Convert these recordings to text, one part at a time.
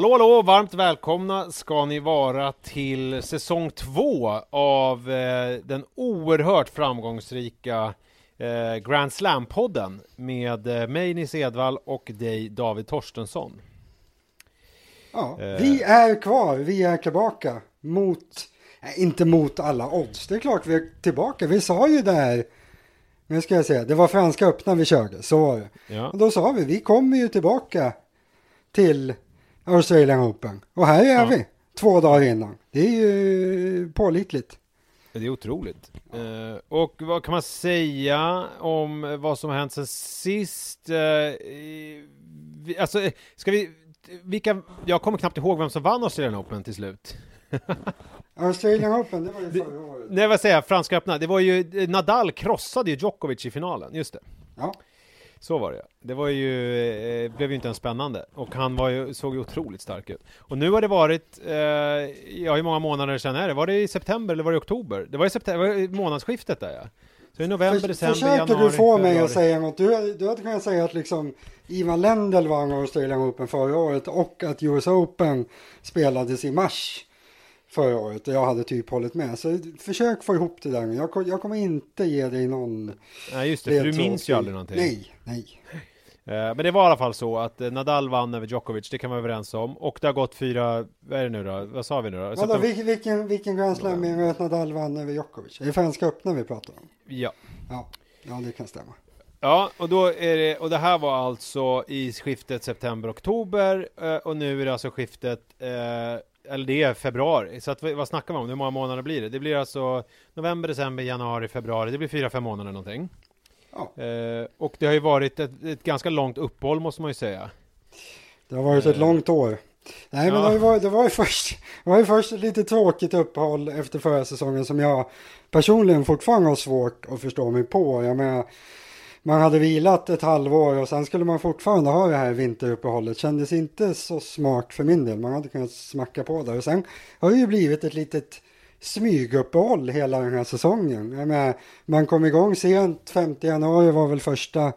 Hallå, hallå! Varmt välkomna ska ni vara till säsong två av eh, den oerhört framgångsrika eh, Grand Slam-podden med eh, mig Nisse Edvall och dig David Torstensson. Ja, vi är kvar, vi är tillbaka mot, inte mot alla odds, det är klart vi är tillbaka. Vi sa ju där, nu ska jag säga, det var Franska öppna vi körde, så var det. Ja. Och då sa vi, vi kommer ju tillbaka till Australian Open. Och här är Ja. vi, två dagar innan. Det är ju pålitligt. Det är otroligt. Eh, och vad kan man säga om vad som har hänt sen sist? Eh, alltså, eh, ska vi... Vilka, jag kommer knappt ihåg vem som vann Australian Open till slut. Australian Open, det var ju förra året. Nej, vad säger jag? Franska öppna. Det var ju... Nadal krossade ju Djokovic i finalen, just det. Ja, Så var det Det var ju, eh, blev ju inte ens spännande och han var ju, såg ju otroligt stark ut. Och nu har det varit, eh, ja hur många månader sedan är det? Var det i september eller var det i oktober? Det var i september, det var i månadsskiftet där ja. Så i november, För, december, försöker januari, du få mig februari. att säga något? Du, du hade kunnat säga att liksom Ivan Lendl vann Australian Open förra året och att US Open spelades i mars förra året och jag hade typ hållit med. Så försök få ihop det där nu. Jag, jag kommer inte ge dig någon Nej just det, för du minns ju aldrig någonting. Nej, nej. Eh, men det var i alla fall så att eh, Nadal vann över Djokovic, det kan man vara överens om. Och det har gått fyra, vad är det nu då? Vad sa vi nu då? Vadå, vilken, vilken, vilken Grand Slam är det att Nadal vann över Djokovic? Det är Franska öppna vi pratar om. Ja. Ja, ja det kan stämma. Ja, och då är det, och det här var alltså i skiftet september-oktober eh, och nu är det alltså skiftet, eh, eller det är februari, så att, vad snackar man om? Hur många månader blir det? Det blir alltså november, december, januari, februari, det blir fyra, fem månader någonting. Ja. Eh, och det har ju varit ett, ett ganska långt uppehåll måste man ju säga. Det har varit ett Eh. långt år. Nej, men Ja. det, har ju varit, det, var ju först, det var ju först ett lite tråkigt uppehåll efter förra säsongen som jag personligen fortfarande har svårt att förstå mig på. Jag menar, man hade vilat ett halvår och sen skulle man fortfarande ha det här vinteruppehållet. Kändes inte så smart för min del. Man hade kunnat smacka på där. Och sen har det ju blivit ett litet smyguppehåll hela den här säsongen. Menar, man kom igång sent, 5 januari var väl första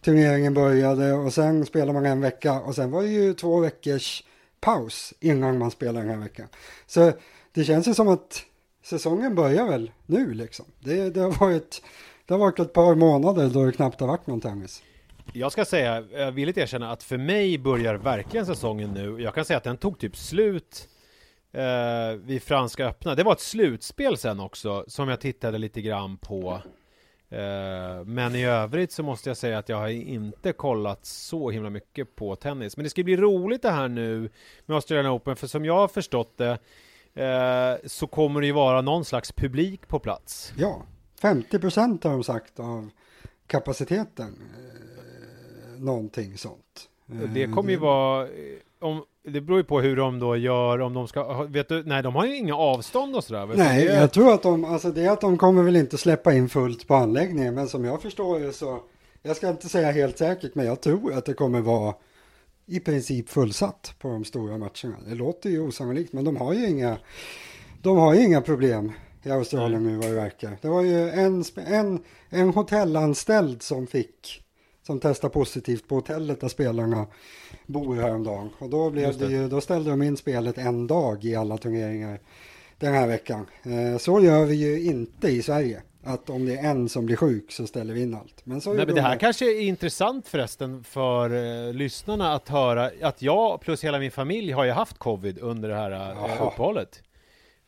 turneringen började och sen spelade man en vecka och sen var det ju två veckors paus innan man spelade den här veckan. Så det känns ju som att säsongen börjar väl nu liksom. Det, det, har, varit, det har varit ett par månader då det knappt har varit någon tennis. Jag ska säga, jag vill inte erkänna att för mig börjar verkligen säsongen nu. Jag kan säga att den tog typ slut eh, vid Franska öppna. Det var ett slutspel sen också som jag tittade lite grann på. Eh, men i övrigt så måste jag säga att jag har inte kollat så himla mycket på tennis. Men det ska bli roligt det här nu med Australian Open för som jag har förstått det eh, så kommer det ju vara någon slags publik på plats. Ja, 50 procent har de sagt av kapaciteten. Eh, någonting sånt. Eh, Det kommer ju vara eh, om, det beror ju på hur de då gör, om de ska, vet du, nej de har ju inga avstånd och sådär. du. Nej, är- jag tror att de, alltså det är att de kommer väl inte släppa in fullt på anläggningen, men som jag förstår det så, jag ska inte säga helt säkert, men jag tror att det kommer vara i princip fullsatt på de stora matcherna. Det låter ju osannolikt, men de har ju inga, de har ju inga problem i Australien nu vad det verkar. Det var ju en, en, en hotellanställd som fick, som testade positivt på hotellet där spelarna bor häromdagen. Och då, blev det. det. ju, då ställde de in spelet en dag i alla turneringar den här veckan. Eh, så gör vi ju inte i Sverige. Att om det är en som blir sjuk så ställer vi in allt. Men så Nej, men det de här kanske är intressant förresten för eh, lyssnarna att höra att jag plus hela min familj har ju haft covid under det här eh, uppehållet.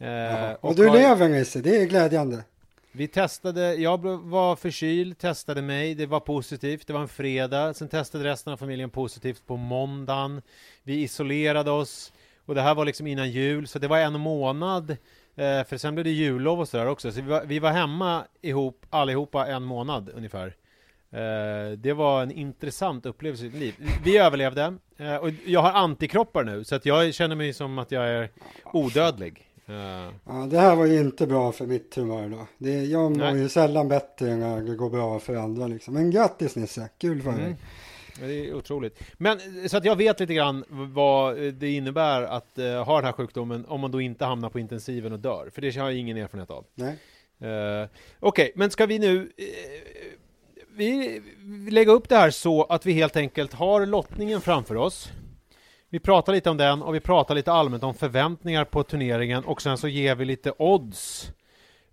Eh. Och du har- lever Nisse, det är glädjande. Vi testade, jag var förkyld, testade mig, det var positivt, det var en fredag, sen testade resten av familjen positivt på måndagen. Vi isolerade oss och det här var liksom innan jul, så det var en månad, eh, för sen blev det jullov och sådär också, så vi var, vi var hemma ihop, allihopa en månad ungefär. Eh, det var en intressant upplevelse i mitt liv. Vi överlevde, eh, och jag har antikroppar nu, så att jag känner mig som att jag är odödlig. Eh, Ja, det här var ju inte bra för mitt humör då. Det, jag mår ju sällan bättre när det går bra för andra liksom. Men grattis Nisse, kul för dig. Mm. Ja, Det är otroligt. Men så att jag vet lite grann vad det innebär att eh, ha den här sjukdomen om man då inte hamnar på intensiven och dör. För det har jag ingen erfarenhet av. Nej. Eh, Okej, men ska vi nu eh, vi, vi lägga upp det här så att vi helt enkelt har lottningen framför oss. Vi pratar lite om den och vi pratar lite allmänt om förväntningar på turneringen och sen så ger vi lite odds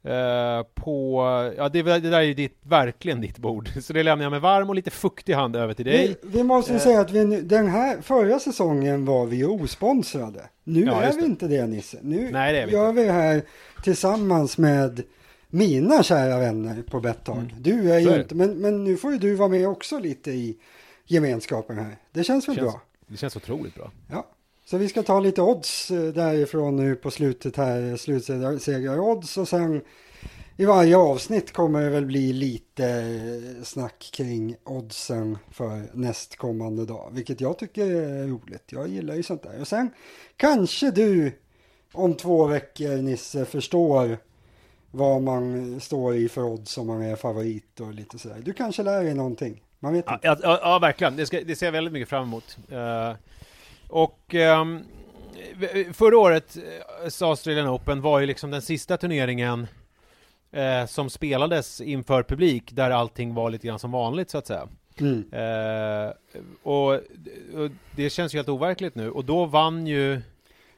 eh, på, ja det, det, där är ju ditt, verkligen ditt bord, så det lämnar jag med varm och lite fuktig hand över till dig. Vi, vi måste eh. säga att vi, den här förra säsongen var vi osponsrade. Nu ja, är vi inte det Nisse. Nu Nej, det vi gör inte. vi det här tillsammans med mina kära vänner på Betthag. Mm. Du är ju inte, men, men nu får ju du vara med också lite i gemenskapen här. Det känns väl känns, bra? Det känns otroligt bra. Ja, så vi ska ta lite odds eh, därifrån nu på slutet här, eh, slutsegrar-odds och sen i varje avsnitt kommer det väl bli lite eh, snack kring oddsen för nästkommande dag, vilket jag tycker är roligt. Jag gillar ju sånt där. Och sen kanske du om två veckor, Nisse, förstår vad man står i för odds om man är favorit och lite sådär. Du kanske lär dig någonting. Man vet inte. Ja, ja, ja verkligen. Det, ska, det, ser jag väldigt mycket fram emot. Uh, och um, förra året, uh, Australian Open var ju liksom den sista turneringen uh, som spelades inför publik, där allting var lite grann som vanligt så att säga. Mm. Och, och, det känns ju helt overkligt nu. Och då vann ju...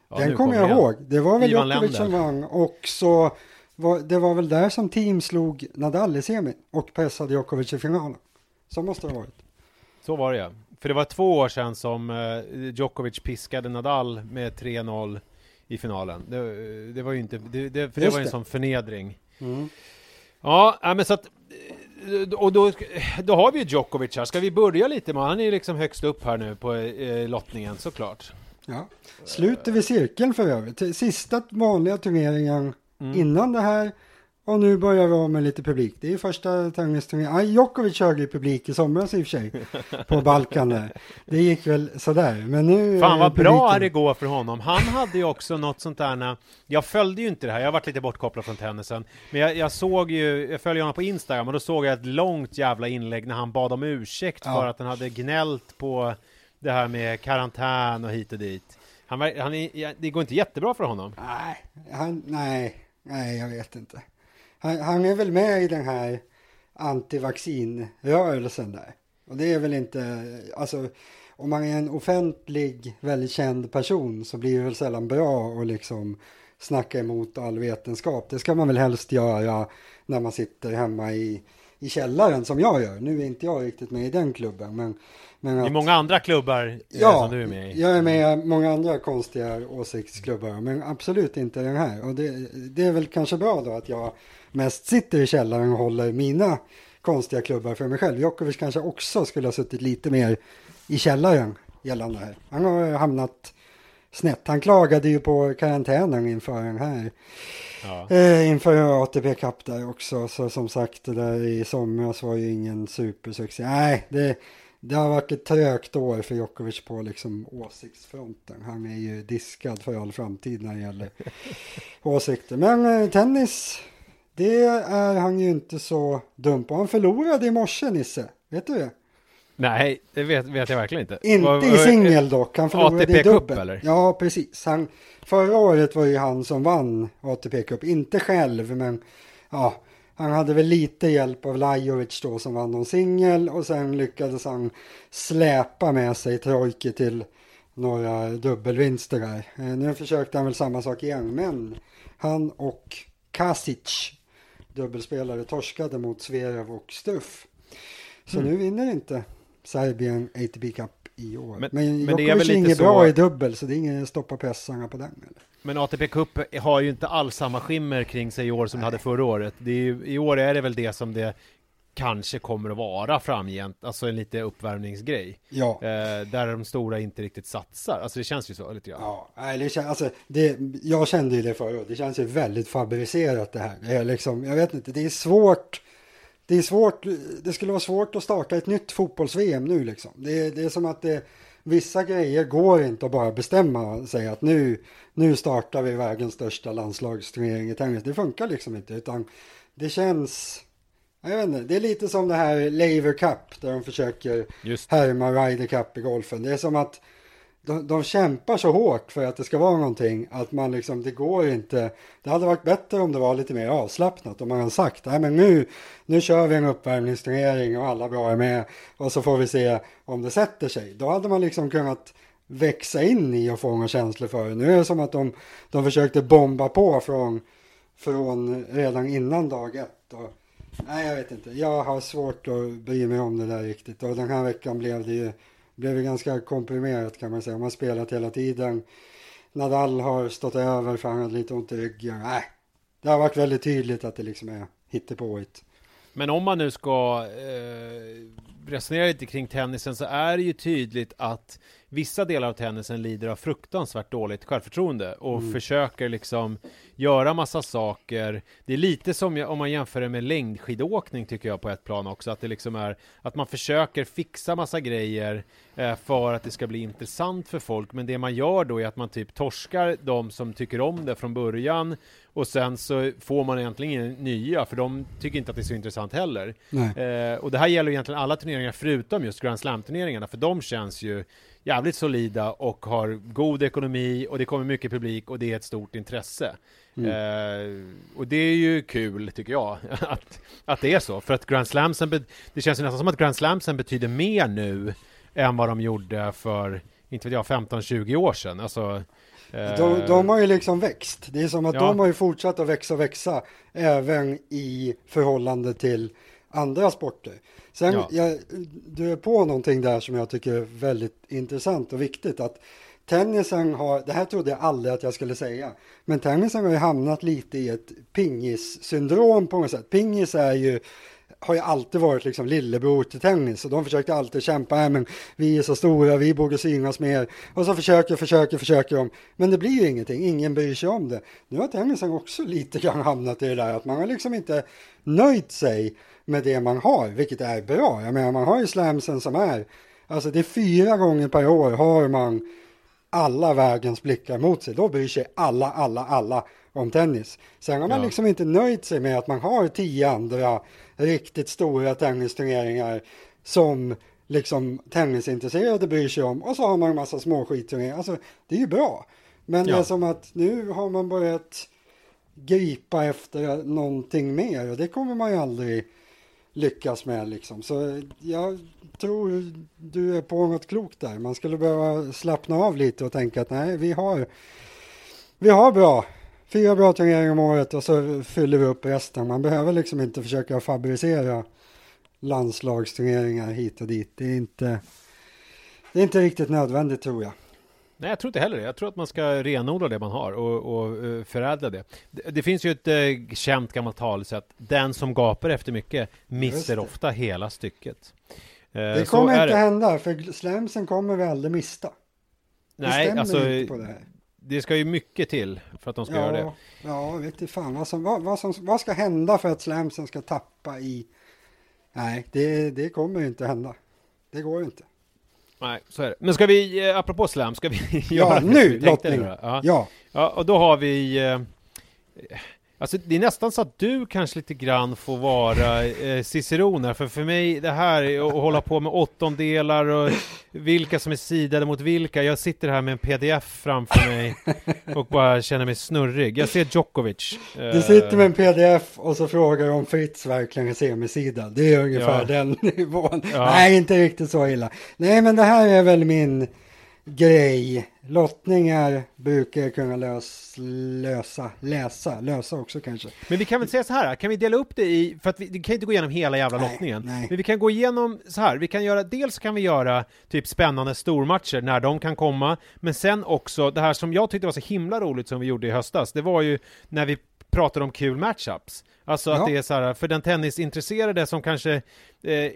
Ja, den kommer jag ihåg. Det var väl Djokovic som vann och så var, det var väl där som team slog Nadal i semin och pressade Djokovic i finalen. Så måste det ha varit. Så var det ja. För det var två år sedan som eh, Djokovic piskade Nadal med 3-0 i finalen. Det, det, var ju inte, det, det för det var en sån förnedring. Mm. Ja, men så att eh, och då, då har vi ju Djokovic här. Ska vi börja lite med Han är ju liksom högst upp här nu på eh, lottningen såklart. Ja. Sluter vi cirkeln för övrigt. Sista vanliga turneringen mm. innan det här och nu börjar vi om med lite publik. Det är första tävlingsturneringen. Ah, Djokovic körde ju publik i somras i och för sig. På Balkan där. Det gick väl sådär. Men nu Fan vad publiken... bra det går för honom. Han hade ju också något sånt där. Jag följde ju inte det här. Jag har varit lite bortkopplad från tennisen. Men jag, jag såg ju, jag följer honom på Instagram och då såg jag ett långt jävla inlägg när han bad om ursäkt ja. för att han hade gnällt på det här med karantän och hit och dit. Han, han, det går inte jättebra för honom. Nej, han, nej, nej, jag vet inte han, han är väl med i den här antivaccinrörelsen där. Och det är väl inte, alltså om man är en offentlig, väldigt känd person så blir det väl sällan bra att liksom snacka emot all vetenskap. Det ska man väl helst göra när man sitter hemma i, i källaren som jag gör. Nu är inte jag riktigt med i den klubben men men att, är många andra klubbar eh, ja, som du är med i. jag är med i många andra konstiga åsiktsklubbar, men absolut inte den här. Och det, det är väl kanske bra då att jag mest sitter i källaren och håller mina konstiga klubbar för mig själv. Djokovic kanske också skulle ha suttit lite mer i källaren gällande här. Han har hamnat snett. Han klagade ju på karantänen inför den här. Ja. Eh, inför ATP Cup där också. Så som sagt, det där i somras var ju ingen supersuccé. Nej, det, det har varit ett trögt år för Djokovic på liksom åsiktsfronten. Han är ju diskad för all framtid när det gäller åsikter. Men eh, tennis, det är han ju inte så dum på. Han förlorade i morse, Nisse. Vet du det? Nej, det vet, vet jag verkligen inte. Inte i singel dock, han förlorade ATP i dubbel. eller? Ja, precis. Han, förra året var ju han som vann ATP Cup, inte själv, men ja, han hade väl lite hjälp av Lajovic då som vann någon singel och sen lyckades han släpa med sig Trojke till några dubbelvinster där. Eh, nu försökte han väl samma sak igen, men han och Kasic, dubbelspelare, torskade mot Zverev och Stuff. Så mm. nu vinner inte Serbien ATP Cup i år. Men, men, men det är väl inget så... bra i dubbel, så det är ingen stoppa pressarna på den. Eller? Men ATP Cup har ju inte alls samma skimmer kring sig i år som Nej. det hade förra året. Det är, I år är det väl det som det kanske kommer att vara framgent, alltså en lite uppvärmningsgrej. Ja. Eh, där de stora inte riktigt satsar, alltså det känns ju så lite grann. Ja, det känns, alltså, det, jag kände ju det förut, det känns ju väldigt fabricerat det här. Det är liksom, jag vet inte, det är svårt, det är svårt, det skulle vara svårt att starta ett nytt fotbolls-VM nu liksom. Det, det är som att det, vissa grejer går inte att bara bestämma sig att nu, nu startar vi världens största landslagsturnering i tennis. Det funkar liksom inte utan det känns jag vet inte, det är lite som det här Laver Cup där de försöker Just. härma Ryder Cup i golfen. Det är som att de, de kämpar så hårt för att det ska vara någonting att man liksom, det går inte. Det hade varit bättre om det var lite mer avslappnat om man hade sagt, nej men nu, nu kör vi en uppvärmningsturnering och alla bra är med och så får vi se om det sätter sig. Då hade man liksom kunnat växa in i och få några känslor för det. Nu är det som att de, de försökte bomba på från, från redan innan dag ett. Och, nej, jag vet inte. Jag har svårt att bry mig om det där riktigt. Och den här veckan blev det ju blev ju ganska komprimerat kan man säga. Man har spelat hela tiden. Nadal har stått över för han hade lite ont i ryggen. Nej, det har varit väldigt tydligt att det liksom är hittepåigt. Men om man nu ska eh, resonera lite kring tennisen så är det ju tydligt att vissa delar av tennisen lider av fruktansvärt dåligt självförtroende och mm. försöker liksom göra massa saker. Det är lite som om man jämför det med längdskidåkning tycker jag på ett plan också, att det liksom är att man försöker fixa massa grejer eh, för att det ska bli intressant för folk, men det man gör då är att man typ torskar de som tycker om det från början och sen så får man egentligen nya, för de tycker inte att det är så intressant heller. Eh, och det här gäller egentligen alla turneringar förutom just Grand Slam-turneringarna, för de känns ju jävligt solida och har god ekonomi och det kommer mycket publik och det är ett stort intresse. Mm. Eh, och det är ju kul, tycker jag, att, att det är så. För att Grand Slamsen, det känns ju nästan som att Grand Slamsen betyder mer nu än vad de gjorde för, inte vet jag, 15-20 år sedan. Alltså. De, de, har ju liksom växt. Det är som att ja. de har ju fortsatt att växa och växa även i förhållande till andra sporter. Sen, ja. jag, du är på någonting där som jag tycker är väldigt intressant och viktigt. Att tennisen har, det här trodde jag aldrig att jag skulle säga, men tennisen har ju hamnat lite i ett pingis-syndrom på något sätt. Pingis är ju har ju alltid varit liksom lillebror till tennis och de försökte alltid kämpa, äh, men vi är så stora, vi borde synas mer och så försöker, försöker, försöker de, men det blir ju ingenting, ingen bryr sig om det. Nu har tennisen också lite grann hamnat i det där att man har liksom inte nöjt sig med det man har, vilket är bra. Jag menar, man har ju slamsen som är, alltså det är fyra gånger per år har man alla världens blickar mot sig. Då bryr sig alla, alla, alla om tennis. Sen har man ja. liksom inte nöjt sig med att man har tio andra riktigt stora tennisturneringar som liksom tennisintresserade bryr sig om och så har man en massa små skitturneringar. Alltså det är ju bra. Men ja. det är som att nu har man börjat gripa efter någonting mer och det kommer man ju aldrig lyckas med liksom. Så jag tror du är på något klokt där. Man skulle behöva slappna av lite och tänka att nej, vi har, vi har bra, fyra bra turneringar om året och så fyller vi upp resten. Man behöver liksom inte försöka fabricera landslagsturneringar hit och dit. Det är inte, det är inte riktigt nödvändigt tror jag. Nej, jag tror inte heller det. Jag tror att man ska renodla det man har och, och uh, förädla det. det. det. finns ju ett uh, känt gammalt talesätt. Den som gapar efter mycket missar ofta hela stycket. Uh, det kommer inte det. hända, för slamsen kommer vi aldrig mista. Nej, alltså det, det, ska ju mycket till för att de ska ja, göra det. Ja, vet inte fan vad, som, vad, vad, som, vad ska hända för att slamsen ska tappa i... Nej, det, det kommer inte hända. Det går inte. Nej, så är det. Men ska vi, eh, apropå slam, ska vi göra ja, nu lottning! Ja. ja. ja, och då har vi eh, Alltså det är nästan så att du kanske lite grann får vara eh, ciceroner, för för mig det här att hålla på med åttondelar och vilka som är sidade mot vilka. Jag sitter här med en pdf framför mig och bara känner mig snurrig. Jag ser Djokovic. Eh, du sitter med en pdf och så frågar du om Fritz verkligen är semisidad. Det är ungefär ja. den nivån. Ja. Nej, inte riktigt så illa. Nej, men det här är väl min grej. Lottningar brukar jag kunna lös, lösa, läsa, lösa också kanske. Men vi kan väl säga så här, kan vi dela upp det i, för att vi, vi kan inte gå igenom hela jävla nej, lottningen, nej. men vi kan gå igenom så här, vi kan göra, dels kan vi göra typ spännande stormatcher när de kan komma, men sen också det här som jag tyckte var så himla roligt som vi gjorde i höstas, det var ju när vi pratade om kul matchups. Alltså att ja. det är så här, för den tennisintresserade som kanske eh,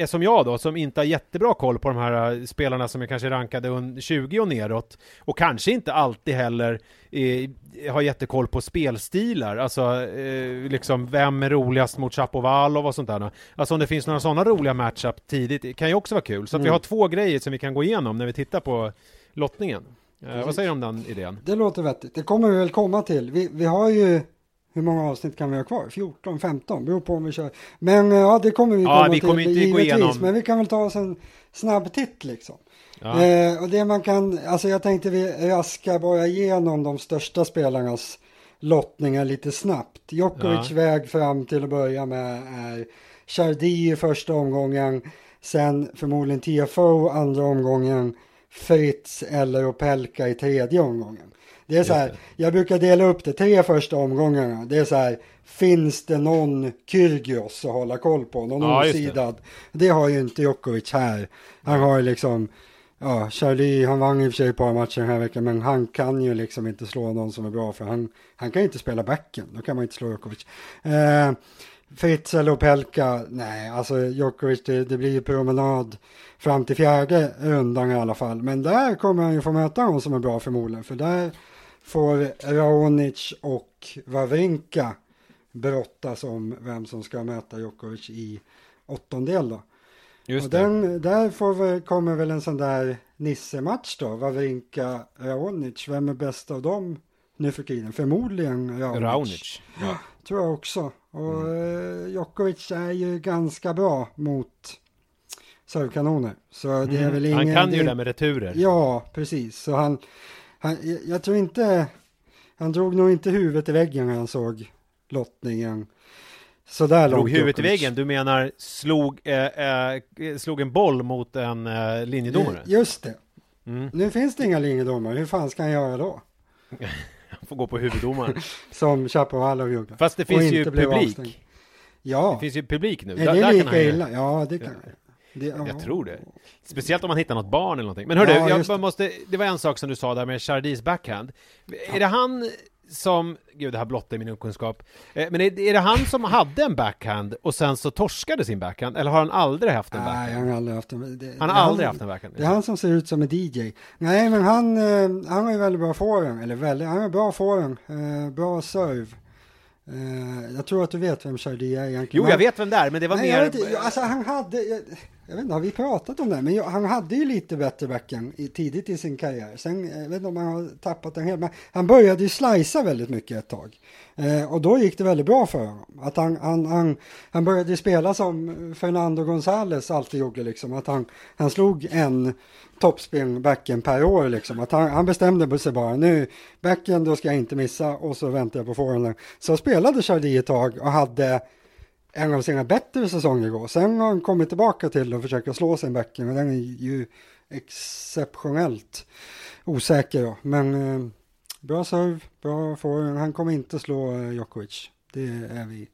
är som jag då, som inte har jättebra koll på de här eh, spelarna som är kanske rankade 20 och neråt, och kanske inte alltid heller eh, har jättekoll på spelstilar, alltså eh, liksom vem är roligast mot Chapovalov och sånt där. Alltså om det finns några sådana roliga matchup tidigt, kan ju också vara kul. Så att mm. vi har två grejer som vi kan gå igenom när vi tittar på lottningen. Eh, vad säger du om den idén? Det låter vettigt. Det kommer vi väl komma till. Vi, vi har ju hur många avsnitt kan vi ha kvar? 14, 15, beror på om vi kör. Men ja, det kommer vi komma vi kommer till inte. Gå igenom. Men vi kan väl ta oss en snabb titt liksom. Ja. Eh, och det man kan, alltså jag tänkte vi raska bara igenom de största spelarnas lottningar lite snabbt. Djokovic ja. väg fram till att börja med är Chardy i första omgången, sen förmodligen TFO andra omgången, Fritz eller Opelka i tredje omgången. Det är så här, jag brukar dela upp det tre första omgångarna. Det är så här, finns det någon Kyrgios att hålla koll på? Någon ja, osidad? Det. det har ju inte Djokovic här. Han har liksom, ja, Charlie, han vann i och för sig ett par matcher den här veckan, men han kan ju liksom inte slå någon som är bra, för han, han kan inte spela backen, då kan man inte slå Djokovic. Eh, Fritz eller Opelka, nej, alltså Djokovic, det, det blir ju promenad fram till fjärde rundan i alla fall. Men där kommer han ju få möta någon som är bra förmodligen, för där får Raonic och Wawrinka brottas om vem som ska möta Djokovic i åttondel då. Just och den, där får vi, kommer väl en sån där Nisse-match då, Wawrinka, Raonic. Vem är bäst av dem nu för tiden? Förmodligen Raonic. Raonic. Ja. Tror jag också. Och mm. Eh, Djokovic är ju ganska bra mot servkanoner. Så det är mm. väl ingen... Han kan ju det, det med returer. Ja, precis. Så han, han, jag tror inte, han drog nog inte huvudet i väggen när han såg lottningen. Sådär Drog huvudet i väggen, du menar slog, eh, eh, slog en boll mot en eh, linjedomare? Just det. Mm. Nu finns det inga linjedomare, hur fan ska han göra då? får gå på huvuddomaren. Som Chapovalov gjorde. Fast det finns ju publik. Ja. Det finns ju publik nu. Är det där, lika illa? Ja, det kan det, ja. Jag tror det. Speciellt om man hittar något barn eller någonting. Men hörru, ja, jag måste, det var en sak som du sa där med Chardis backhand. Är det han som, gud det här blottar min okunskap, eh, men är, är, det han som hade en backhand och sen så torskade sin backhand, eller har han aldrig haft en backhand? Nej, han har aldrig haft en. Det, han har aldrig han, haft en backhand? Det är han som ser ut som en DJ. Nej, men han, eh, han har ju väldigt bra forehand, eller väldigt, han har bra forehand, eh, bra serve. Jag tror att du vet vem Chardy är egentligen. Jo, jag vet vem det är, men det var Nej, mer... Inte, alltså han hade, jag, vet inte, har vi pratat om det? Men jag, han hade ju lite bättre backen i, tidigt i sin karriär. Sen, eh, jag vet inte om han har tappat den helt, men han började ju slicea väldigt mycket ett tag. Eh, och då gick det väldigt bra för honom. Att han, han, han, han började spela som Fernando González alltid gjorde, liksom. Att han, han slog en toppspin backen per år liksom. Att han, han bestämde sig bara nu, backen då ska jag inte missa och så väntar jag på forehanden. Så spelade Chardy ett tag och hade en av sina bättre säsonger då. Sen har han kommit tillbaka till och försöker slå sin backen och den är ju exceptionellt osäker då. Men eh, bra serve, bra forehand. Han kommer inte slå eh, Djokovic. Det är vi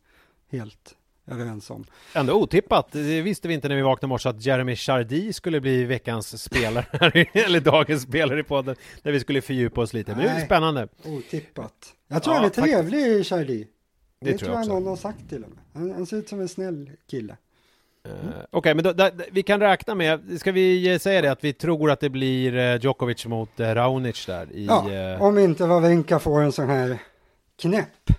helt överens om. Ändå otippat. Det visste vi inte när vi vaknade i morse att Jeremy Chardy skulle bli veckans spelare, eller dagens spelare i podden, där vi skulle fördjupa oss lite. Men det är spännande. Otippat. Jag tror ja, han är trevlig, Chardy. Det, det tror jag, jag någon har sagt till honom. Han, han ser ut som en snäll kille. Uh, Okej, okay, men då, då, vi kan räkna med, ska vi säga det att vi tror att det blir uh, Djokovic mot uh, Raonic där i... Ja, om inte Wawrinka får en sån här knäpp.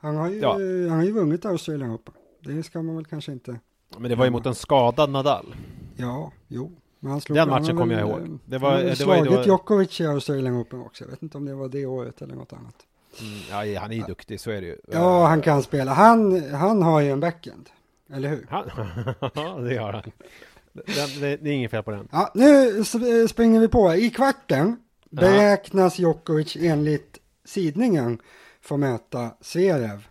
Han har ju, ja. han har ju vunnit Australian Open. Det ska man väl kanske inte. Men det var ju mot en skadad Nadal. Ja, jo. Men han slog, Den matchen kommer jag ihåg. Det var, han det var slagit då... Djokovic i Australian Open också. Jag vet inte om det var det året eller något annat. Mm, ja, han är ju duktig, så är det ju. Ja, han kan spela. Han, han har ju en backhand. Eller hur? Ja, det har han. Det, det, det, är inget fel på den. Ja, nu springer vi på. I kvarten beräknas Djokovic enligt sidningen få möta Zverev.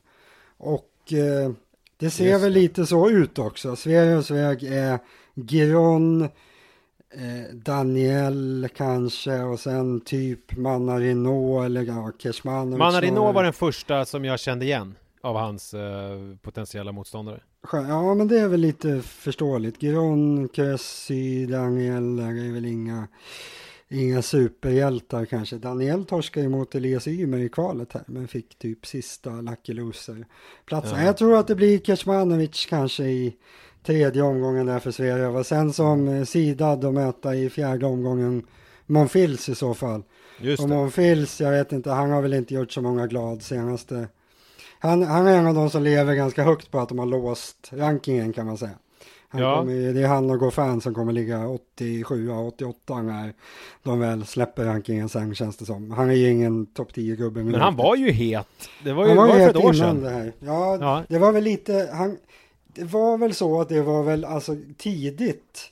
Och eh, det ser Just väl lite så ut också. Sverigers väg är Giron, eh, Daniel kanske och sen typ Manarino eller ja, Keshmanovic. Manarino var den första som jag kände igen av hans eh, potentiella motståndare. Ja, men det är väl lite förståeligt. Giron, Kessi, Daniel, är väl inga inga superhjältar kanske. Daniel torskade mot Elias Ymer i kvalet här, men fick typ sista Lucky Loser-platsen. Ja. Jag tror att det blir Kecmanovic kanske i tredje omgången där för Sverige. Och sen som eh, sidad att möta i fjärde omgången Monfils i så fall. Just och Monfils, jag vet inte, han har väl inte gjort så många glad senaste. Han, han är en av de som lever ganska högt på att de har låst rankingen kan man säga. Han ja. kommer, det är han och Goffin som kommer ligga 87, 88 när de väl släpper rankingen sen känns det som. Han är ju ingen topp 10-gubbe. Men han var ju het. Det var ju, han var, var för ett år sedan. Det här. Ja, ja, det var väl lite, han, det var väl så att det var väl alltså tidigt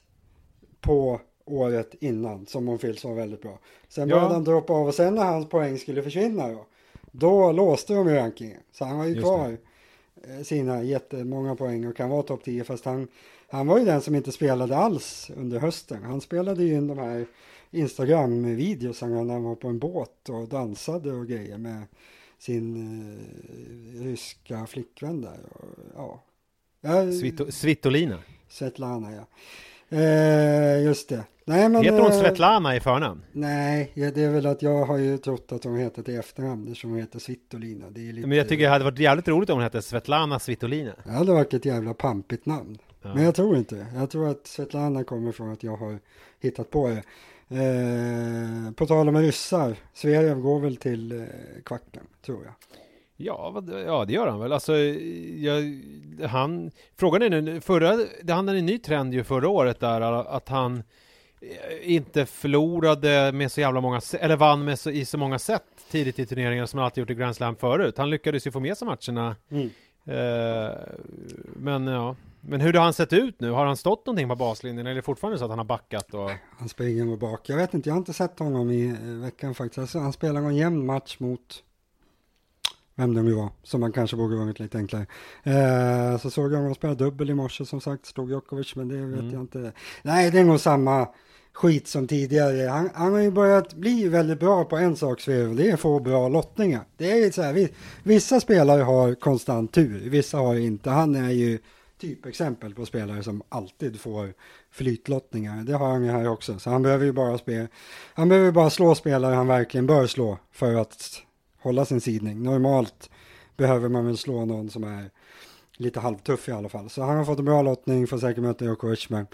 på året innan som Monfils var väldigt bra. Sen började ja. han droppa av och sen när hans poäng skulle försvinna då, då låste de i rankingen. Så han har ju Just kvar det. Eh, sina jättemånga poäng och kan vara topp 10 fast han han var ju den som inte spelade alls under hösten. Han spelade ju in de här Instagram-videos när han var på en båt och dansade och grejer med sin eh, ryska flickvän där. Och, ja. Ja Svito, Svitolina. Svetlana, ja. Eh, just det. Nej, men, heter hon eh, Svetlana i förnamn? Nej, det är väl att jag har ju trott att hon heter till efternamn eftersom hon heter Svitolina. Det är lite... Men jag tycker det hade varit jävligt roligt om hon hette Svetlana Svitolina. Det hade varit ett jävla pampigt namn. Ja. Men jag tror inte Jag tror att Svetlana kommer från att jag har hittat på det. Eh, på tal om ryssar, Sverige går väl till eh, kvarten, tror jag. Ja, ja, det gör han väl. Alltså, jag, han, frågan är nu, förra, det hade en ny trend ju förra året där, att han eh, inte förlorade med så jävla många, eller vann med så, i så många sätt tidigt i turneringar som han alltid gjort i Grand Slam förut. Han lyckades ju få med sig matcherna. Mm. Eh, men ja, men hur har han sett ut nu? Har han stått någonting på baslinjen eller är det fortfarande så att han har backat? Och... Han springer nog bak. Jag vet inte, jag har inte sett honom i eh, veckan faktiskt. Alltså, han spelar en jämn match mot vem det nu var, som man kanske borde vunnit lite enklare. Eh, så såg jag honom spela dubbel i morse som sagt, stod Djokovic, men det vet mm. jag inte. Nej, det är nog samma skit som tidigare. Han, han, har ju börjat bli väldigt bra på en sak, Sverige, det är att få bra lottningar. Det är så här, vissa spelare har konstant tur, vissa har inte. Han är ju typexempel på spelare som alltid får flytlottningar. Det har han ju här också, så han behöver ju bara spela. Han behöver bara slå spelare han verkligen bör slå för att hålla sin sidning. Normalt behöver man väl slå någon som är lite halvtuff i alla fall. Så han har fått en bra lottning, får säkert möta Djokovic. Men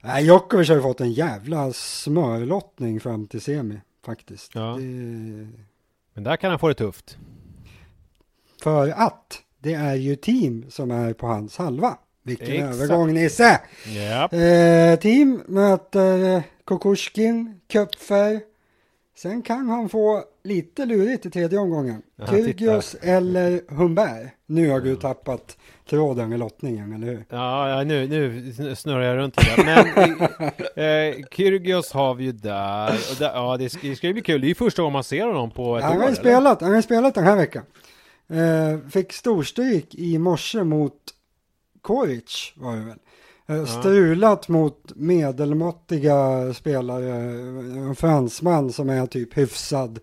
nej, Djokovic har ju fått en jävla smörlottning fram till semi faktiskt. Ja. Det... Men där kan han få det tufft. För att det är ju team som är på hans halva. Vilken Exakt. övergång Nisse! Yep. Eh, team möter Kukushkin, Köpfer. Sen kan han få lite lurigt i tredje omgången. Kyrgios eller Humbert. Nu har du tappat tråden i lottningen, eller hur? Ja, nu, nu snurrar jag runt det. Men eh, Kyrgios har vi ju där. Där ja, det ska, det ska bli kul. Det är ju första gången man ser honom på ett han år. Har spelat, han har spelat den här veckan. Eh, fick storstryk i morse mot Koric, var det väl. Eh, strulat mot medelmåttiga spelare. En fransman som är typ hyfsad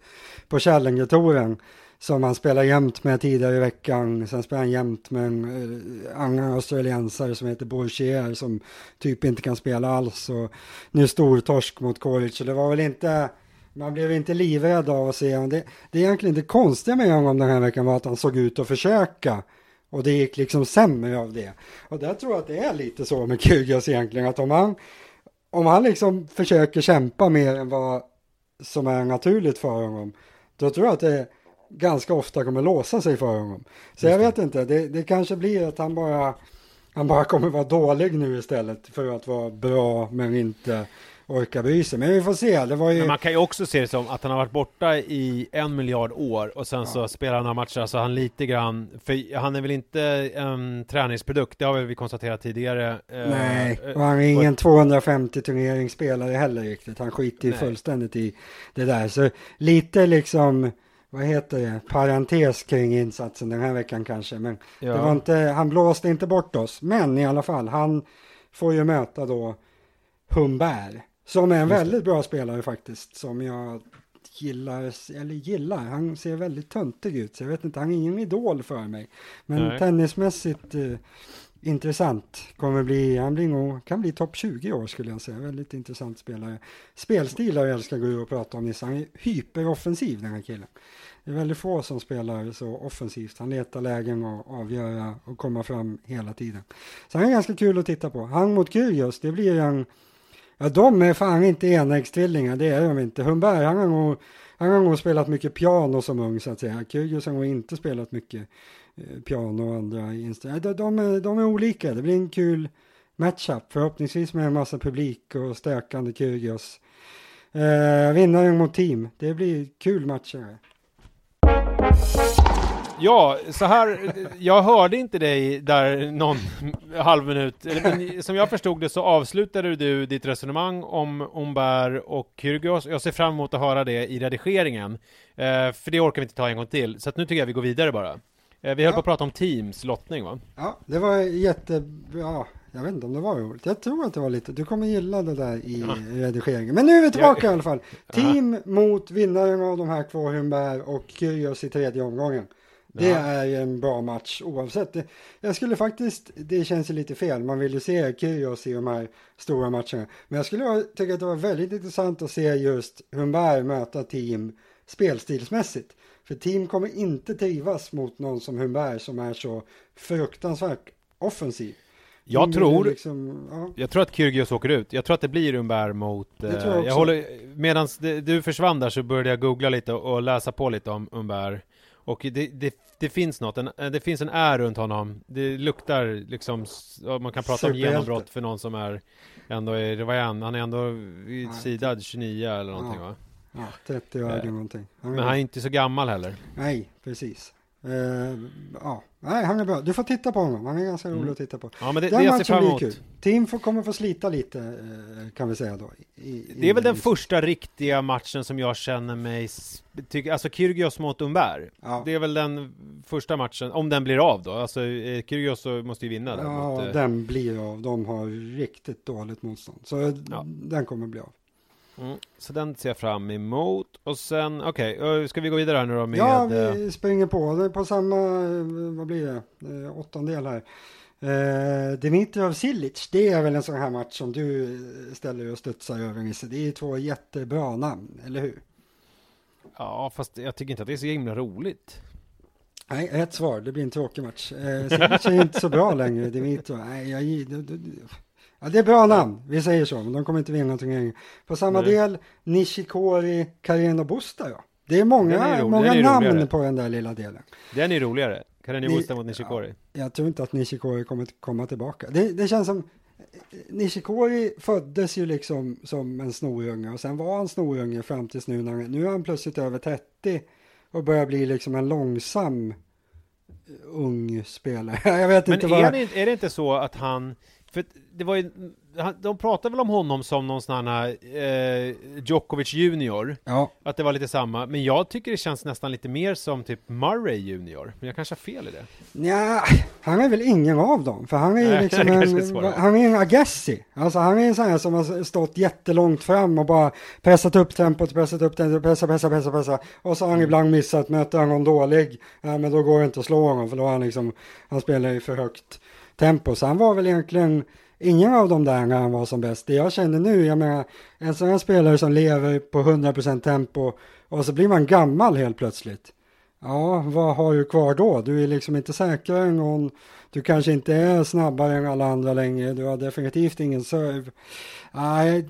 på Challenger-touren. Som han spelar jämt med tidigare i veckan. Sen spelar han jämt med en eh, annan australiensare som heter Bourchier som typ inte kan spela alls. Och nu stortorsk mot Koric. Så det var väl inte man blev inte livrädd av att se honom. Det, det är egentligen det konstiga med honom den här veckan var att han såg ut att försöka. Och det gick liksom sämre av det. Och där tror jag att det är lite så med Kyrgios egentligen. Att om han, om han liksom försöker kämpa mer än vad som är naturligt för honom. Då tror jag att det ganska ofta kommer låsa sig för honom. Så jag vet inte, det, det kanske blir att han bara, han bara kommer vara dålig nu istället för att vara bra men inte orkar bry sig. Men vi får se. Det var ju... Men man kan ju också se det som att han har varit borta i en miljard år och sen ja. så spelar han några matcher, så han lite grann, för han är väl inte en träningsprodukt, det har vi konstaterat tidigare. Eh, Nej, och han är ingen 250 turneringsspelare heller riktigt. Han skiter ju fullständigt i det där. Så lite liksom vad heter det, parentes kring insatsen den här veckan kanske. Men ja. det var inte, han blåste inte bort oss. Men i alla fall, han får ju möta då Humbert som är en väldigt bra spelare faktiskt, som jag gillar, eller gillar, han ser väldigt töntig ut, så jag vet inte, han är ingen idol för mig. Men Nej. tennismässigt eh, intressant, kommer bli, han blir nog, kan bli topp 20 år skulle jag säga, väldigt intressant spelare. Spelstil har jag älskar gå och prata om, Nisse. han är hyperoffensiv den här killen. Det är väldigt få som spelar så offensivt. Han letar lägen och avgöra och komma fram hela tiden. Så han är ganska kul att titta på. Han mot Kyrgios, det blir en Ja, de är fan inte enäggstvillingar, det är de inte. Humberg, han har nog, han har nog spelat mycket piano som ung så att säga. Kyrgios har nog inte spelat mycket eh, piano och andra instrument. De, de, är, de är olika, det blir en kul matchup. Förhoppningsvis med en massa publik och stökande Kyrgios. Eh, vinnaren mot team, det blir kul matcher. Ja, så här, jag hörde inte dig där någon halv minut, men som jag förstod det så avslutade du ditt resonemang om Omberg och Kyrgios. Jag ser fram emot att höra det i redigeringen, eh, för det orkar vi inte ta en gång till, så nu tycker jag vi går vidare bara. Eh, vi höll ja. på att prata om Teams lottning va? Ja, det var jättebra. Jag vet inte om det var roligt. Jag tror att det var lite. Du kommer gilla det där i ja. redigeringen. Men nu är vi tillbaka jag... i alla fall. Team Aha. mot vinnaren av de här två Humberg och Kyrgios i tredje omgången. Det är en bra match oavsett. Jag skulle faktiskt, det känns ju lite fel, man vill ju se Kyrgios i de här stora matcherna. Men jag skulle tycka att det var väldigt intressant att se just Humberg möta team spelstilsmässigt. För team kommer inte trivas mot någon som Humberg som är så fruktansvärt offensiv. Jag tror, liksom, ja. jag tror att Kyrgios åker ut. Jag tror att det blir Umberg mot... Eh, jag, jag håller, medan du försvann där så började jag googla lite och läsa på lite om Umberg. Och det, det, det, finns något, en, det finns en är runt honom. Det luktar liksom, man kan prata om genombrott för någon som är ändå är, vad är han? Han är ändå i sidad 29 eller någonting ja. va? Ja, 30 år eller någonting. Han men han är inte så gammal heller. Nej, precis. Uh, ja, nej han är bra. Du får titta på honom. Han är ganska rolig mm. att titta på. Ja, men det, Den det jag ser fram emot. Tim får, kommer få slita lite uh, kan vi säga då. I, det är väl den första riktiga matchen som jag känner mig, tycker, alltså Kyrgios mot Umberg. Ja. Det är väl den första matchen, om den blir av då. Alltså eh, Kyrgios måste ju vinna den. Ja, mot, den blir av. De har riktigt dåligt motstånd. Så ja. den kommer bli av. Mm, så den ser jag fram emot. Och sen, okej, okay, ska vi gå vidare här nu då med... Ja, vi eh, springer på. Det är på samma, vad blir det, eh, åttondel här. Eh, Dimitrov Silic, det är väl en sån här match som du ställer och studsar över Nisse. Det är två jättebra namn, eller hur? Ja, fast jag tycker inte att det är så himla roligt. Nej, ett svar, det blir en tråkig match. Eh, Silic är inte så bra längre, Dimitrov. Nej, jag, Ja, det är bra namn, vi säger så, men de kommer inte vinna turneringen. På samma Nej. del, Nishikori, Carino Busta ja. Det är många, är många är namn roligare. på den där lilla delen. Den är roligare, Carino Busta mot Nishikori. Ja, jag tror inte att Nishikori kommer komma tillbaka. Det, det känns som, Nishikori föddes ju liksom som en snorunge och sen var han snorunge fram tills nu när nu är han plötsligt över 30 och börjar bli liksom en långsam ung spelare. Jag vet Men inte vad... det, är det inte så att han för det var ju, de pratade väl om honom som någon sån här eh, Djokovic junior. Ja. Att det var lite samma. Men jag tycker det känns nästan lite mer som typ Murray junior. Men jag kanske har fel i det. Ja, han är väl ingen av dem. För han är ju liksom en, han är en Agassi. Alltså han är en sån här som har stått jättelångt fram och bara pressat upp tempot, pressat upp tempot, pressa, pressa, pressa, pressa. Och så har han mm. ibland missat, möter han någon dålig, ja men då går det inte att slå honom för då har han liksom, han spelar i för högt tempo. Så han var väl egentligen ingen av de där när han var som bäst. Det jag känner nu, jag menar, en sån här spelare som lever på 100% tempo och så blir man gammal helt plötsligt. Ja, vad har du kvar då? Du är liksom inte säkrare än någon. Du kanske inte är snabbare än alla andra längre. Du har definitivt ingen serve. Nej,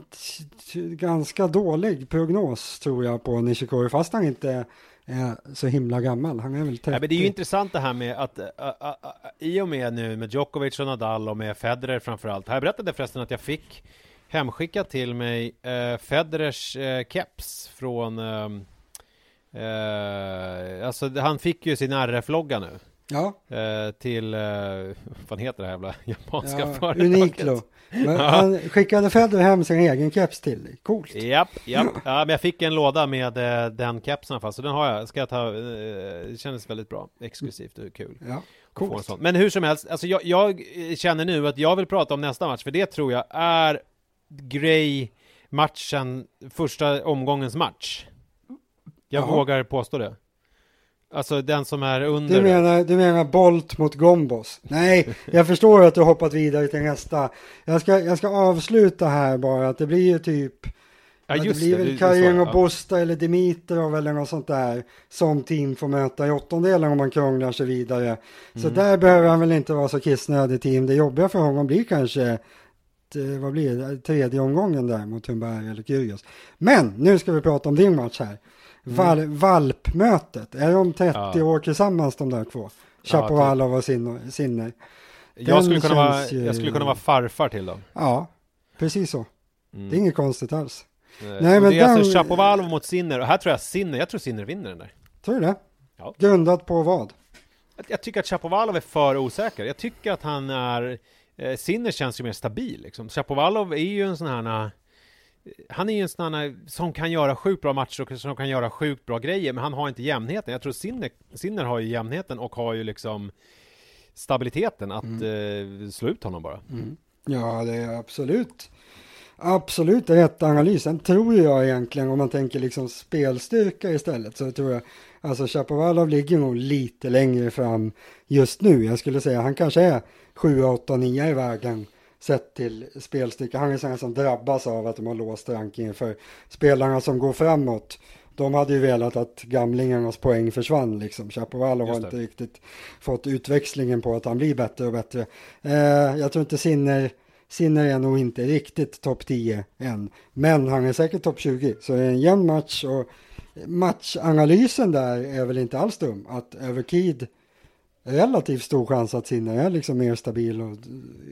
ganska dålig prognos tror jag på Nishikori, fast han inte är så himla gammal. Han är väl 30. Ja, men det är ju intressant det här med att uh, uh, uh, i och med nu med Djokovic och Nadal och med Federer framförallt. Här berättade förresten att jag fick hemskickat till mig uh, Federers uh, keps från uh, alltså han fick ju sin RF-logga nu. Ja. till, vad heter det här jävla japanska ja, företaget? Uniqlo. Men han skickade Federer hem sin egen keps till dig. Coolt. Japp, japp. Ja, men jag fick en låda med eh, den kepsen i så den har jag. Ska jag ta, eh, det kändes väldigt bra. Exklusivt och kul. Ja, coolt. Men hur som helst, alltså jag, jag, känner nu att jag vill prata om nästa match, för det tror jag är Gray matchen, första omgångens match. Jag Jaha. vågar påstå det. Alltså den som är under. Du menar, du menar Bolt mot Gombos? Nej, jag förstår att du hoppat vidare till nästa. Jag ska, jag ska avsluta här bara att det blir ju typ Ja, just det blir väl Kajen och Bosta eller Dimitrov eller något sånt där som team får möta i åttondelen om man krånglar sig vidare. Så mm. där behöver han väl inte vara så kissnödig team. Det jobbiga för honom blir kanske vad blir det, tredje omgången där mot Humberg eller Kyrgios. Men nu ska vi prata om din match här. Val, valpmötet, är de 30 ja. år tillsammans de där två? Chapovalov och Sinner. Jag skulle, kunna vara, jag skulle kunna vara farfar till dem. Ja, precis så. Mm. Det är inget konstigt alls. Nej, Nej men det är alltså den... alltså Chapovalov mot Sinner, och här tror jag Sinner, jag tror Sinner vinner den där. Tror du det? Ja. Grundat på vad? Jag tycker att Chapovalov är för osäker. Jag tycker att han är... Eh, Sinner känns ju mer stabil liksom. Chapovalov är ju en sån här han är ju en sån här som kan göra sjukt bra matcher och som kan göra sjukt bra grejer, men han har inte jämnheten. Jag tror Sinner, Sinner har ju jämnheten och har ju liksom stabiliteten att mm. eh, slå ut honom bara. Mm. Ja, det är absolut. Absolut rätt analys. Sen tror jag egentligen, om man tänker liksom spelstyrka istället, så tror jag Alltså Chapovalov ligger nog lite längre fram just nu. Jag skulle säga han kanske är 7, 8, 9 i vägen sett till spelstyrka. Han är sån som drabbas av att de har låst rankingen för spelarna som går framåt. De hade ju velat att gamlingarnas poäng försvann liksom. Chapovalov har inte riktigt fått utväxlingen på att han blir bättre och bättre. Eh, jag tror inte Sinner Sinner är nog inte riktigt topp 10 än, men han är säkert topp 20. Så det är en jämn match och matchanalysen där är väl inte alls dum. Att över tid relativt stor chans att Sinner är liksom mer stabil och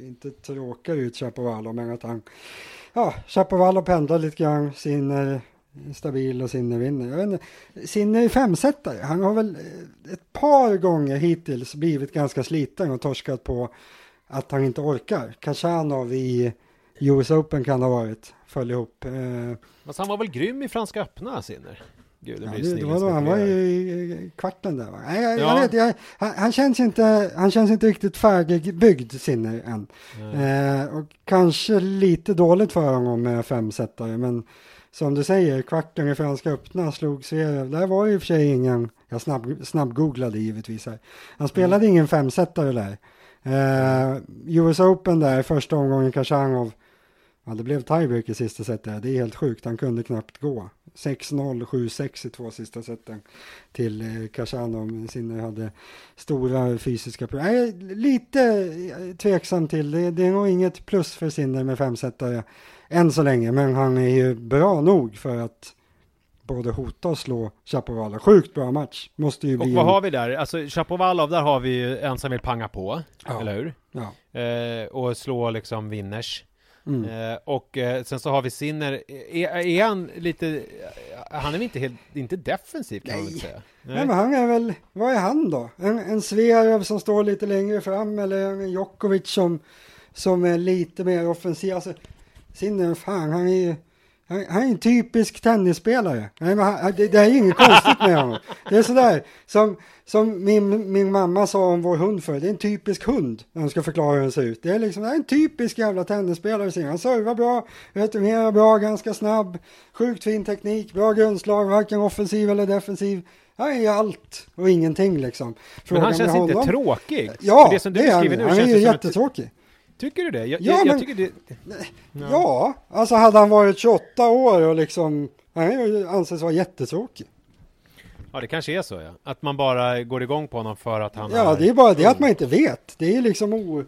inte tråkar ut Chapovalov men att han, ja, Chapovalov pendlar lite grann, Sinner stabil och Sinner vinner. Jag vet inte, Sinner är femsetare, han har väl ett par gånger hittills blivit ganska sliten och torskat på att han inte orkar. Kachanov i US Open kan ha varit, föll ihop. Eh, Fast han var väl grym i Franska öppna, Sinner? Gud, det, ja, det, det var då, han var ju i kvarten där va? Nej, jag, ja. jag vet, jag, han, han, känns inte, han känns inte riktigt färdigbyggd Sinner än. Eh, och kanske lite dåligt för honom med femsetare, men som du säger, kvarten i Franska öppna slog Zverev. Där var ju i och för sig ingen, jag snabb, snabbgooglade givetvis här. Han spelade mm. ingen femsetare där. Eh, US Open där, första omgången Khachanov. Ja, det blev tiebreak i sista setet. Det är helt sjukt. Han kunde knappt gå. 6-0, 7-6 i två sista seten till eh, Khachanov. Sinner hade stora fysiska problem. Jag är lite eh, tveksam till det. Det är nog inget plus för Sinner med femsetare än så länge. Men han är ju bra nog för att både hota och slå Chapovalov. Sjukt bra match. Måste ju bli och vad en... har vi där? Alltså Chapovalov, där har vi ju en som vill panga på, ja. eller hur? Ja. Eh, och slå liksom vinners. Mm. Eh, och eh, sen så har vi Sinner, är, är, han lite, han är väl inte helt, inte defensiv kan Nej. man väl säga? Nej. Nej. men han är väl, vad är han då? En, en Zverev som står lite längre fram eller en Djokovic som, som är lite mer offensiv. Alltså, Sinner, fan han är ju han, han är en typisk tennisspelare. Men han, det, det, är inget konstigt med honom. Det är sådär som, som min, min mamma sa om vår hund för. Det är en typisk hund när hon ska förklara hur den ser ut. Det är liksom det är en typisk jävla tennisspelare. Han servar bra, returnerar bra, ganska snabb, sjukt fin teknik, bra grundslag, varken offensiv eller defensiv. Han är allt och ingenting liksom. Frågan men han känns inte tråkig? Ja, det, som du det är han. Han är ju jättetråkig. Tycker du det? Jag, ja, jag, jag tycker det... Ja. ja, alltså hade han varit 28 år och liksom, han anses vara jättetråkig. Ja, det kanske är så ja. Att man bara går igång på honom för att han Ja, är det är bara det att man inte vet. Det är liksom o,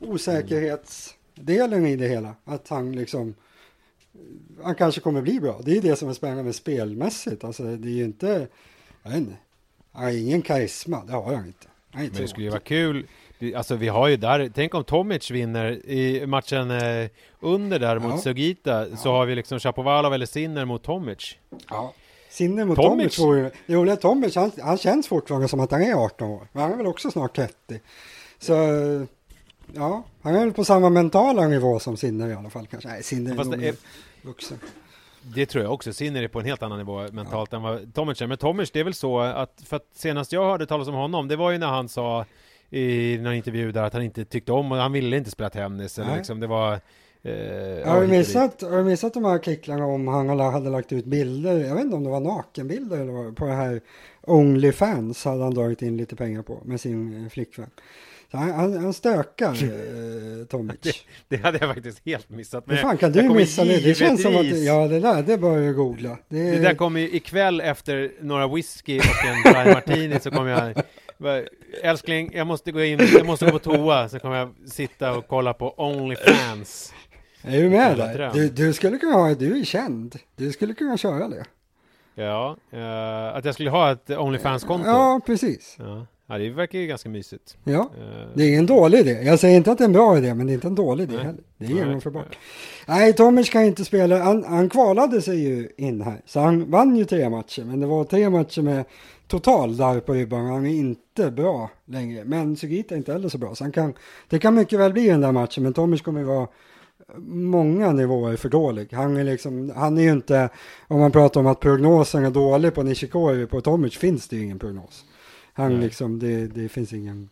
osäkerhetsdelen i det hela. Att han liksom, han kanske kommer bli bra. Det är det som är spännande spelmässigt. Alltså det är ju inte, jag vet inte, han har ingen karisma, det har han inte. Men det skulle ju vara kul Alltså vi har ju där, tänk om Tomic vinner i matchen eh, under där mot ja. Sugita, ja. så har vi liksom Chapovalov eller Sinner mot Tomic. Ja. Sinner mot Tomic, Tomic det roliga Tomic, han, han känns fortfarande som att han är 18 år, men han är väl också snart 30. Så ja, han är väl på samma mentala nivå som Sinner i alla fall kanske. Nej, Sinner är nog är... vuxen. Det tror jag också. Sinner är på en helt annan nivå mentalt ja. än vad Tomic är. Men Tomic, det är väl så att, för att senast jag hörde talas om honom, det var ju när han sa i någon intervju där att han inte tyckte om och han ville inte spela tennis. Eller liksom, det var... Eh, har, du missat, har du missat de här artiklarna om han hade lagt ut bilder, jag vet inte om det var nakenbilder eller vad, på det här Onlyfans hade han dragit in lite pengar på med sin eh, flickvän. Så han, han, han stökar eh, Tomic. Det, det, hade jag faktiskt helt missat. Hur fan kan du missa det? Det känns som att, ja det där, det bör jag googla. Det, det där kommer ju ikväll efter några whisky och en dry martini så kommer jag Älskling, jag måste gå in, jag måste gå på toa, så kommer jag sitta och kolla på Onlyfans. Är du med där? Du, du, skulle kunna ha, du är känd, du skulle kunna köra det. Ja, uh, att jag skulle ha ett Onlyfans-konto? Ja, precis. Ja. ja, det verkar ju ganska mysigt. Ja, uh, det är en dålig idé. Jag säger inte att det är en bra idé, men det är inte en dålig idé heller. Det är genomförbart. Nej, nej Tomic kan inte spela, han, han kvalade sig ju in här, så han vann ju tre matcher, men det var tre matcher med total där på ribban. Han är inte bra längre. Men Sugita är inte heller så bra. Så han kan, det kan mycket väl bli den där matchen. Men Tomic kommer ju vara många nivåer för dålig. Han är, liksom, han är ju inte, om man pratar om att prognosen är dålig på Nishikori, på Tomic finns det ju ingen prognos. Han liksom, det, det finns ingen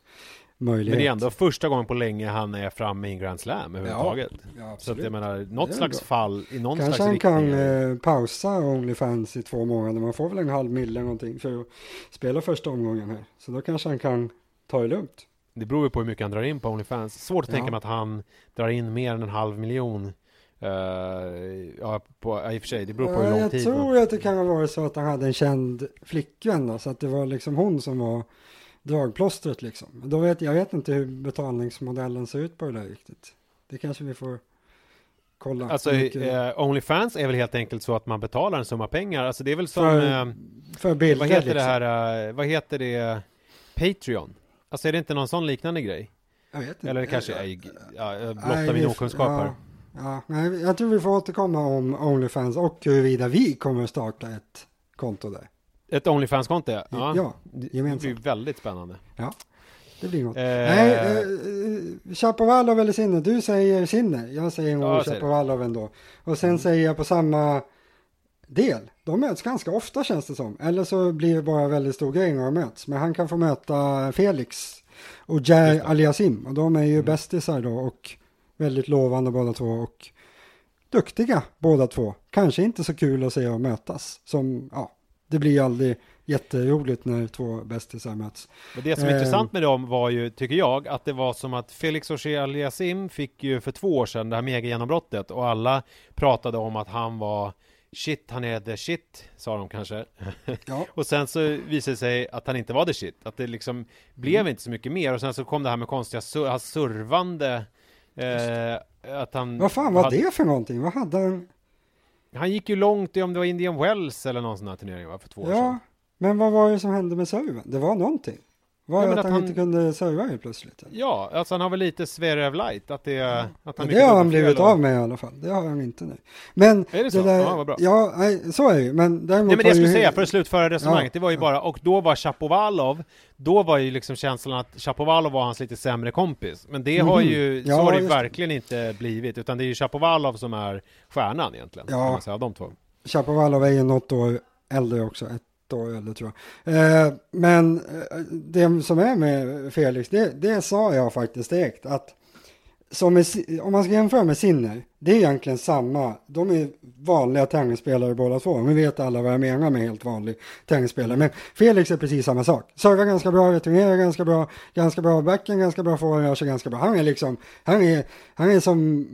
möjlighet. Men det är ändå första gången på länge han är framme i en Grand Slam överhuvudtaget. Ja, så att jag menar, något slags bra. fall i någon Kanske slags han kan riktning. eh, pausa Onlyfans i två månader. Man får väl en halv mille eller någonting för att spela första omgången här. Så då kanske han kan ta det lugnt. Det beror ju på hur mycket han drar in på Onlyfans. Svårt att Ja. tänka mig att han drar in mer än en halv miljon. Eh, ja, på, ja, i och för sig, det beror på hur Ja, lång jag tid. tror men- att det kan ha varit så att han hade en känd flickvän då, så att det var liksom hon som var dragplåstret liksom. Då vet, jag vet inte hur betalningsmodellen ser ut på det där riktigt. Det kanske vi får kolla. Alltså, mycket- eh, Onlyfans är väl helt enkelt så att man betalar en summa pengar. Alltså det är väl som, För eh, för bilder vad heter liksom. det här, eh, vad heter det, Patreon? Alltså är det inte någon sån liknande grej? Jag vet inte. Eller det kanske är, ja, jag blottar Nej, min vi- okunskap här. ja, ja, jag tror vi får återkomma om Onlyfans och huruvida vi kommer starta ett konto där. Ett Onlyfans-konto? Ja, Ja, det gemensamt. blir väldigt spännande. det blir något. Eh, Nej, eh, eh, Chapovalov eller Sinner? Du säger Sinner. Jag säger Ja, nog det. Chapovalov ändå. Och sen säger jag på samma del. De möts ganska ofta känns det som. Eller så blir det bara väldigt stor grej när de möts. Men han kan få möta Felix och Jair det. Aliasim. Och de är ju Mm. bästisar då och väldigt lovande båda två. Och duktiga båda två. Kanske inte så kul att se dem mötas. Som, ja, det blir ju aldrig jätteroligt när två bästisar möts. Men det som är Eh. intressant med dem var ju, tycker jag, att det var som att Felix Auger Aliasim fick ju för två år sedan det här megagenombrottet och alla pratade om att han var shit, han är the shit, sa de kanske. Ja. och sen så visade det sig att han inte var the shit, att det liksom blev Mm. inte så mycket mer och sen så kom det här med konstiga sur- hans survande eh, att han Vad fan var hade, det för någonting? Vad hade han? Han gick ju långt i om det var Indian Wells eller någon sån här turnering va, för två år sedan. Ja, men vad var det som hände med serven? Det var någonting. Var Ja, det att, att han, han- inte kunde serva helt plötsligt? Ja, alltså han har väl lite Zverev light, att det är... Att Ja, han det har han blivit av med i alla fall. Det har han inte nu. Men Är det så? där, Ja, vad bra. Ja, nej, så är det ju. Men däremot Nej men det jag skulle säga, för att slutföra resonemanget, Ja. det var ju bara, och då var Chapovalov, då var ju liksom känslan att Chapovalov var hans lite sämre kompis. Men det har Mhm. ju, så Ja, har det ju just det. verkligen inte blivit, utan det är ju Chapovalov som är stjärnan egentligen. Ja. kan man säga, de två. Chapovalov är ju något år äldre också. Ett då äldre tror jag. Eh, men eh, det som är med Felix, det, det sa jag faktiskt direkt. Att som om man ska jämföra med Sinner, det är egentligen samma. De är vanliga tennisspelare båda två. Nu vet alla vad jag menar med helt vanlig tennisspelare. Men Felix är precis samma sak. Servar ganska bra, returnerar ganska bra, ganska bra backen, ganska bra forehand, rör sig ganska bra. Han är liksom, han är, han är som,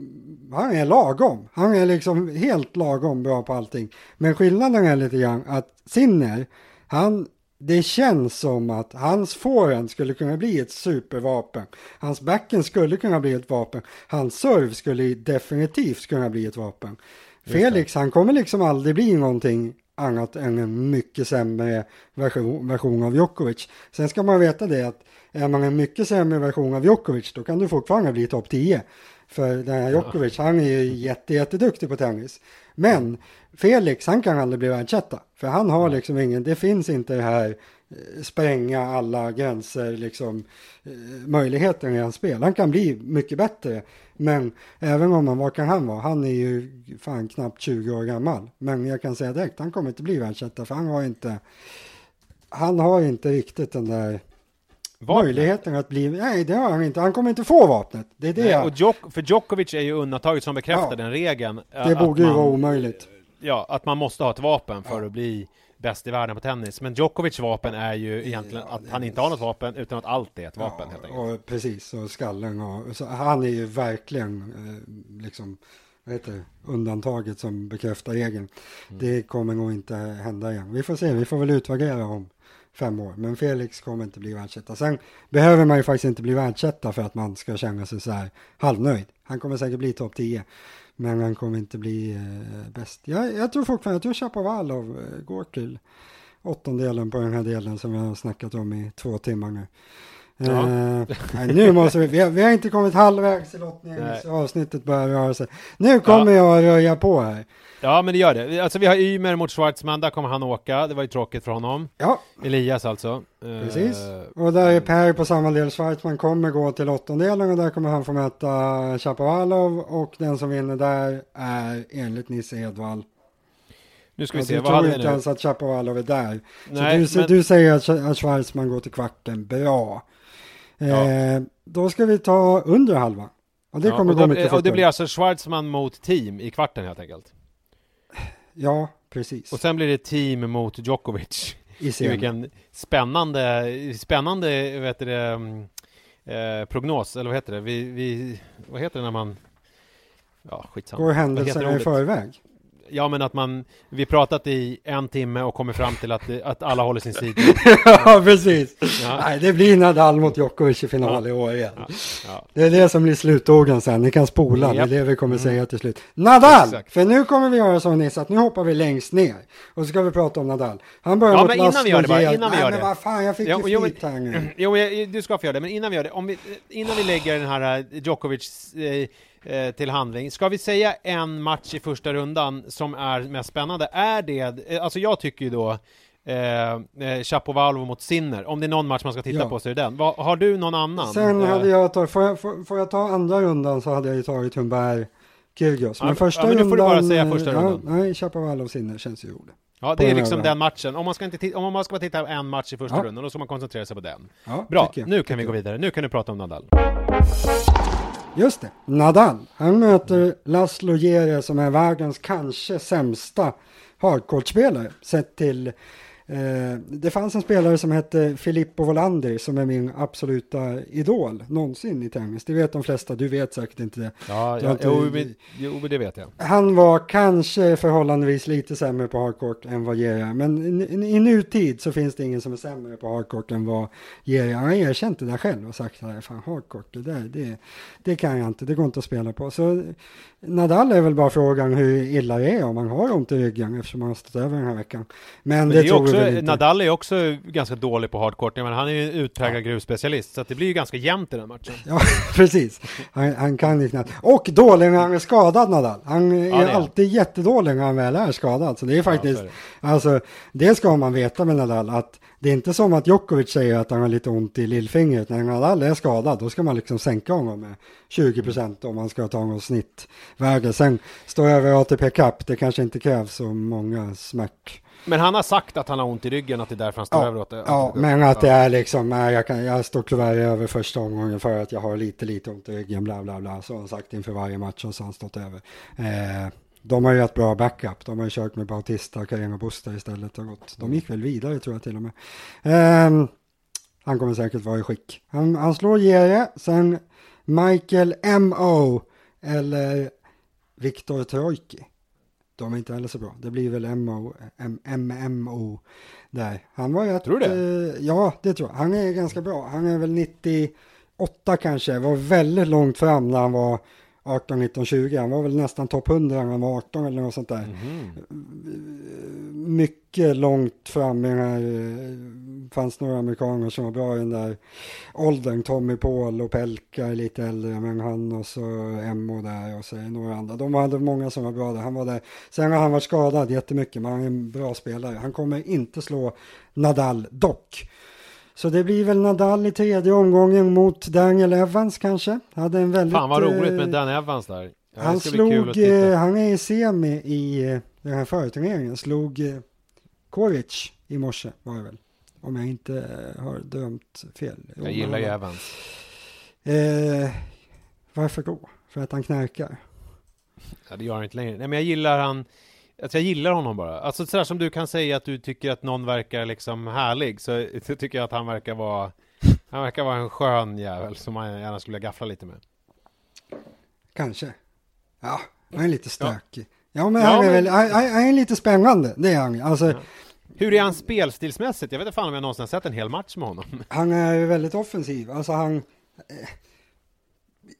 han är lagom. Han är liksom helt lagom bra på allting. Men skillnaden är lite grann att Sinner, han det känns som att hans forehand skulle kunna bli ett supervapen. Hans backen skulle kunna bli ett vapen. Hans serve skulle definitivt kunna bli ett vapen. Felix, han kommer liksom aldrig bli någonting annat än en mycket sämre version, version av Djokovic. Sen ska man veta det att är man en mycket sämre version av Djokovic då kan du fortfarande bli topp 10. För den här Djokovic, han är ju jätte, jätteduktig på tennis. Men Felix, han kan aldrig bli världsetta. För han har liksom ingen, det finns inte det här eh, spränga alla gränser, liksom eh, möjligheten i hans spel. Han kan bli mycket bättre. Men även om han, vad kan han vara? Han är ju fan knappt 20 år gammal. Men jag kan säga direkt, han kommer inte bli världsetta för han har inte, han har inte riktigt den där Vapnet. möjligheten att bli, nej det har han inte, han kommer inte få vapnet. Det är det, Nej, och Djok- för Djokovic är ju undantaget som bekräftar Ja. den regeln. det borde ju man- vara omöjligt. Ja, att man måste ha ett vapen för Ja. att bli bäst i världen på tennis. Men Djokovics vapen är ju egentligen Ja, att han inte har något vapen, utan att allt är ett vapen Ja, helt enkelt. och precis, och skallen och så, han är ju verkligen eh, liksom vad heter det, undantaget som bekräftar regeln. Mm. Det kommer nog inte hända igen. Vi får se, vi får väl utvärdera om fem år. Men Felix kommer inte bli världsetta. Sen behöver man ju faktiskt inte bli världsetta för att man ska känna sig så här halvnöjd. Han kommer säkert bli topp 10. Men han kommer inte bli eh, bäst. Jag, jag tror fortfarande, jag tror Chapovalov eh, går till åttondelen på den här delen som jag har snackat om i två timmar nu. Ja. Eh, nej, nu måste vi, vi har, vi har inte kommit halvvägs i lottningen Nej. så avsnittet börjar röra sig. Nu kommer jag att röja på här. Ja, men det gör det. Alltså vi har Ymer mot Schwartzman, där kommer han åka. Det var ju tråkigt för honom. Ja, Elias alltså. Eh, Precis. och där är Per på samma del. Schwarzman kommer gå till åttondelen och där kommer han få möta Chapovalov och den som vinner där är enligt Nisse Edvall. Nu ska vi Och se, du vad tror inte nu? ens att Chapovalov är där. Nej, så du, men- du säger att, att Schwarzman går till kvarten. Bra. Eh, då ska vi ta under halva. Och det Ja, kommer och, gå mycket och det fortare. blir alltså Schwarzman mot team i kvarten helt enkelt. Ja, precis. Och sen blir det team mot Djokovic. I serien. vilken spännande, spännande vet du mm, eh, prognos, eller vad heter det? Vi, vi, vad heter det när man... Ja, skitsamma. Går händelserna i förväg. Ja, men att man, vi pratat i en timme och kommer fram till att, att alla håller sin sida. ja, precis. Ja. Nej, det blir Nadal mot Djokovic i final i år igen. Ja, ja. Det är det som blir slutorden sen. Ni kan spola. Det är det vi kommer säga till slut. Nadal! Exakt. För nu kommer vi göra så Nisse att nu hoppar vi längst ner. Och så ska vi prata om Nadal. Han börjar Ja, mot men innan vi gör det bara, innan vi Nej, gör men det. vad fan, jag fick Ja, ju jo, men- flyt här nu. Jo, jag- du ska få göra det, men innan vi gör det, om vi, innan vi lägger den här eh, Djokovic eh, eh, till handling, ska vi säga en match i första rundan som är mest spännande? Är det, eh, alltså jag tycker ju då eh, eh, Chapovalov mot Sinner, om det är någon match man ska titta Ja. på så är det den. Va, har du någon annan? Sen Eh, hade jag tagit, får jag, får, får jag ta andra rundan så hade jag ju tagit Humberg Kyrgios. Ja, Men första ja, men du får du rundan... bara säga första rundan. Ja, nej, Chapovalov Sinner känns ju roligt. Ja, det är liksom den matchen. Om man ska, inte om man ska bara titta på en match i första Ja. rundan, då ska man koncentrera sig på den. Ja, Bra, nu kan vi gå vidare. Nu kan du prata om Nadal. Just det, Nadal. Han möter Laszlo Jere som är världens kanske sämsta hardcourt-spelare sett till det fanns en spelare som hette Filippo Volander som är min absoluta idol någonsin i tennis. Det vet de flesta, du vet säkert inte det. Ja, ja inte- jo, men, jo, men det vet jag. Han var kanske förhållandevis lite sämre på hardcourt än vad Jerry. Men i, i nutid så finns det ingen som är sämre på hardcourt än vad Jerry. Han har erkänt det där själv och sagt att fan hardcourt, det där, det, det kan jag inte, det går inte att spela på. Så Nadal är väl bara frågan hur illa det är om man har ont i ryggen eftersom han har stått över den här veckan. Men, Men det, det är tror vi också, väl inte. Nadal är också ganska dålig på hardcourt. Menar, han är ju en utpräglad gruvspecialist, så det blir ju ganska jämnt i den matchen. Ja, precis. Han, han kan ju knappt. Och dålig när han är skadad Nadal. Han är det är alltid jättedålig när han väl är skadad. Så det är faktiskt, så är alltså det ska man veta med Nadal. Att det är inte som att Djokovic säger att han har lite ont i lillfingret. När Nadal är skadad då ska man liksom sänka honom med 20 procent om man ska ta någon snittvärde. Sen stå över ATP Cup, det kanske inte krävs så många smärt. Men han har sagt att han har ont i ryggen, att det är därför han står Ja, över åt det. Ja, men att det är liksom, nej, jag, kan, jag står tyvärr över första omgången för att jag har lite, lite ont i ryggen, bla bla bla, så har han sagt inför varje match och så har han stått över. Eh, de har ju ett bra backup, de har ju kört med Bautista, Carino Busta istället och gått. De gick väl vidare tror jag till och med. Eh, han kommer säkert vara i skick. Han, han slår Jere, sen Michael M.O. eller Viktor Trojki. De är inte heller så bra. Det blir väl MO, MMO där. Han var ju ett, Tror du det? eh, ja, det tror jag. Han är ganska bra. Han är väl 98 kanske. Var väldigt långt fram när han var 18, 19, 20. Han var väl nästan topp 100 när han var 18 eller något sånt där. Mhm. Mycket långt fram i den här, eh, fanns några amerikaner som var bra i den där åldern. Tommy Paul och Pelka är lite äldre, men han och så Emmo där och så några andra. De hade många som var bra där. Han var där. Sen har han varit skadad jättemycket, men han är en bra spelare. Han kommer inte slå Nadal dock. Så det blir väl Nadal i tredje omgången mot Daniel Evans kanske. Hade en väldigt... Fan vad roligt eh, med Dan Evans där. Ja, han slog, eh, han är i semi i eh, den här förturneringen, slog eh, Koric i morse var det väl. Om jag inte eh, har dömt fel. Jag gillar ju Evans. Eh, varför då? För att han knarkar? Ja, det gör han inte längre. Nej, men jag gillar han. Alltså jag gillar honom bara. Alltså sådär som du kan säga att du tycker att någon verkar liksom härlig, så, så tycker jag att han verkar vara han verkar vara en skön jävel som man gärna skulle vilja gaffla lite med. Kanske. Ja, han är lite stökig. Ja, men Ja, han är men- väl, han, är lite spännande, det är han. Alltså, Ja. Hur är han spelstilsmässigt? Jag vet inte fan om jag någonsin har sett en hel match med honom. Han är väldigt offensiv. Alltså han... eh,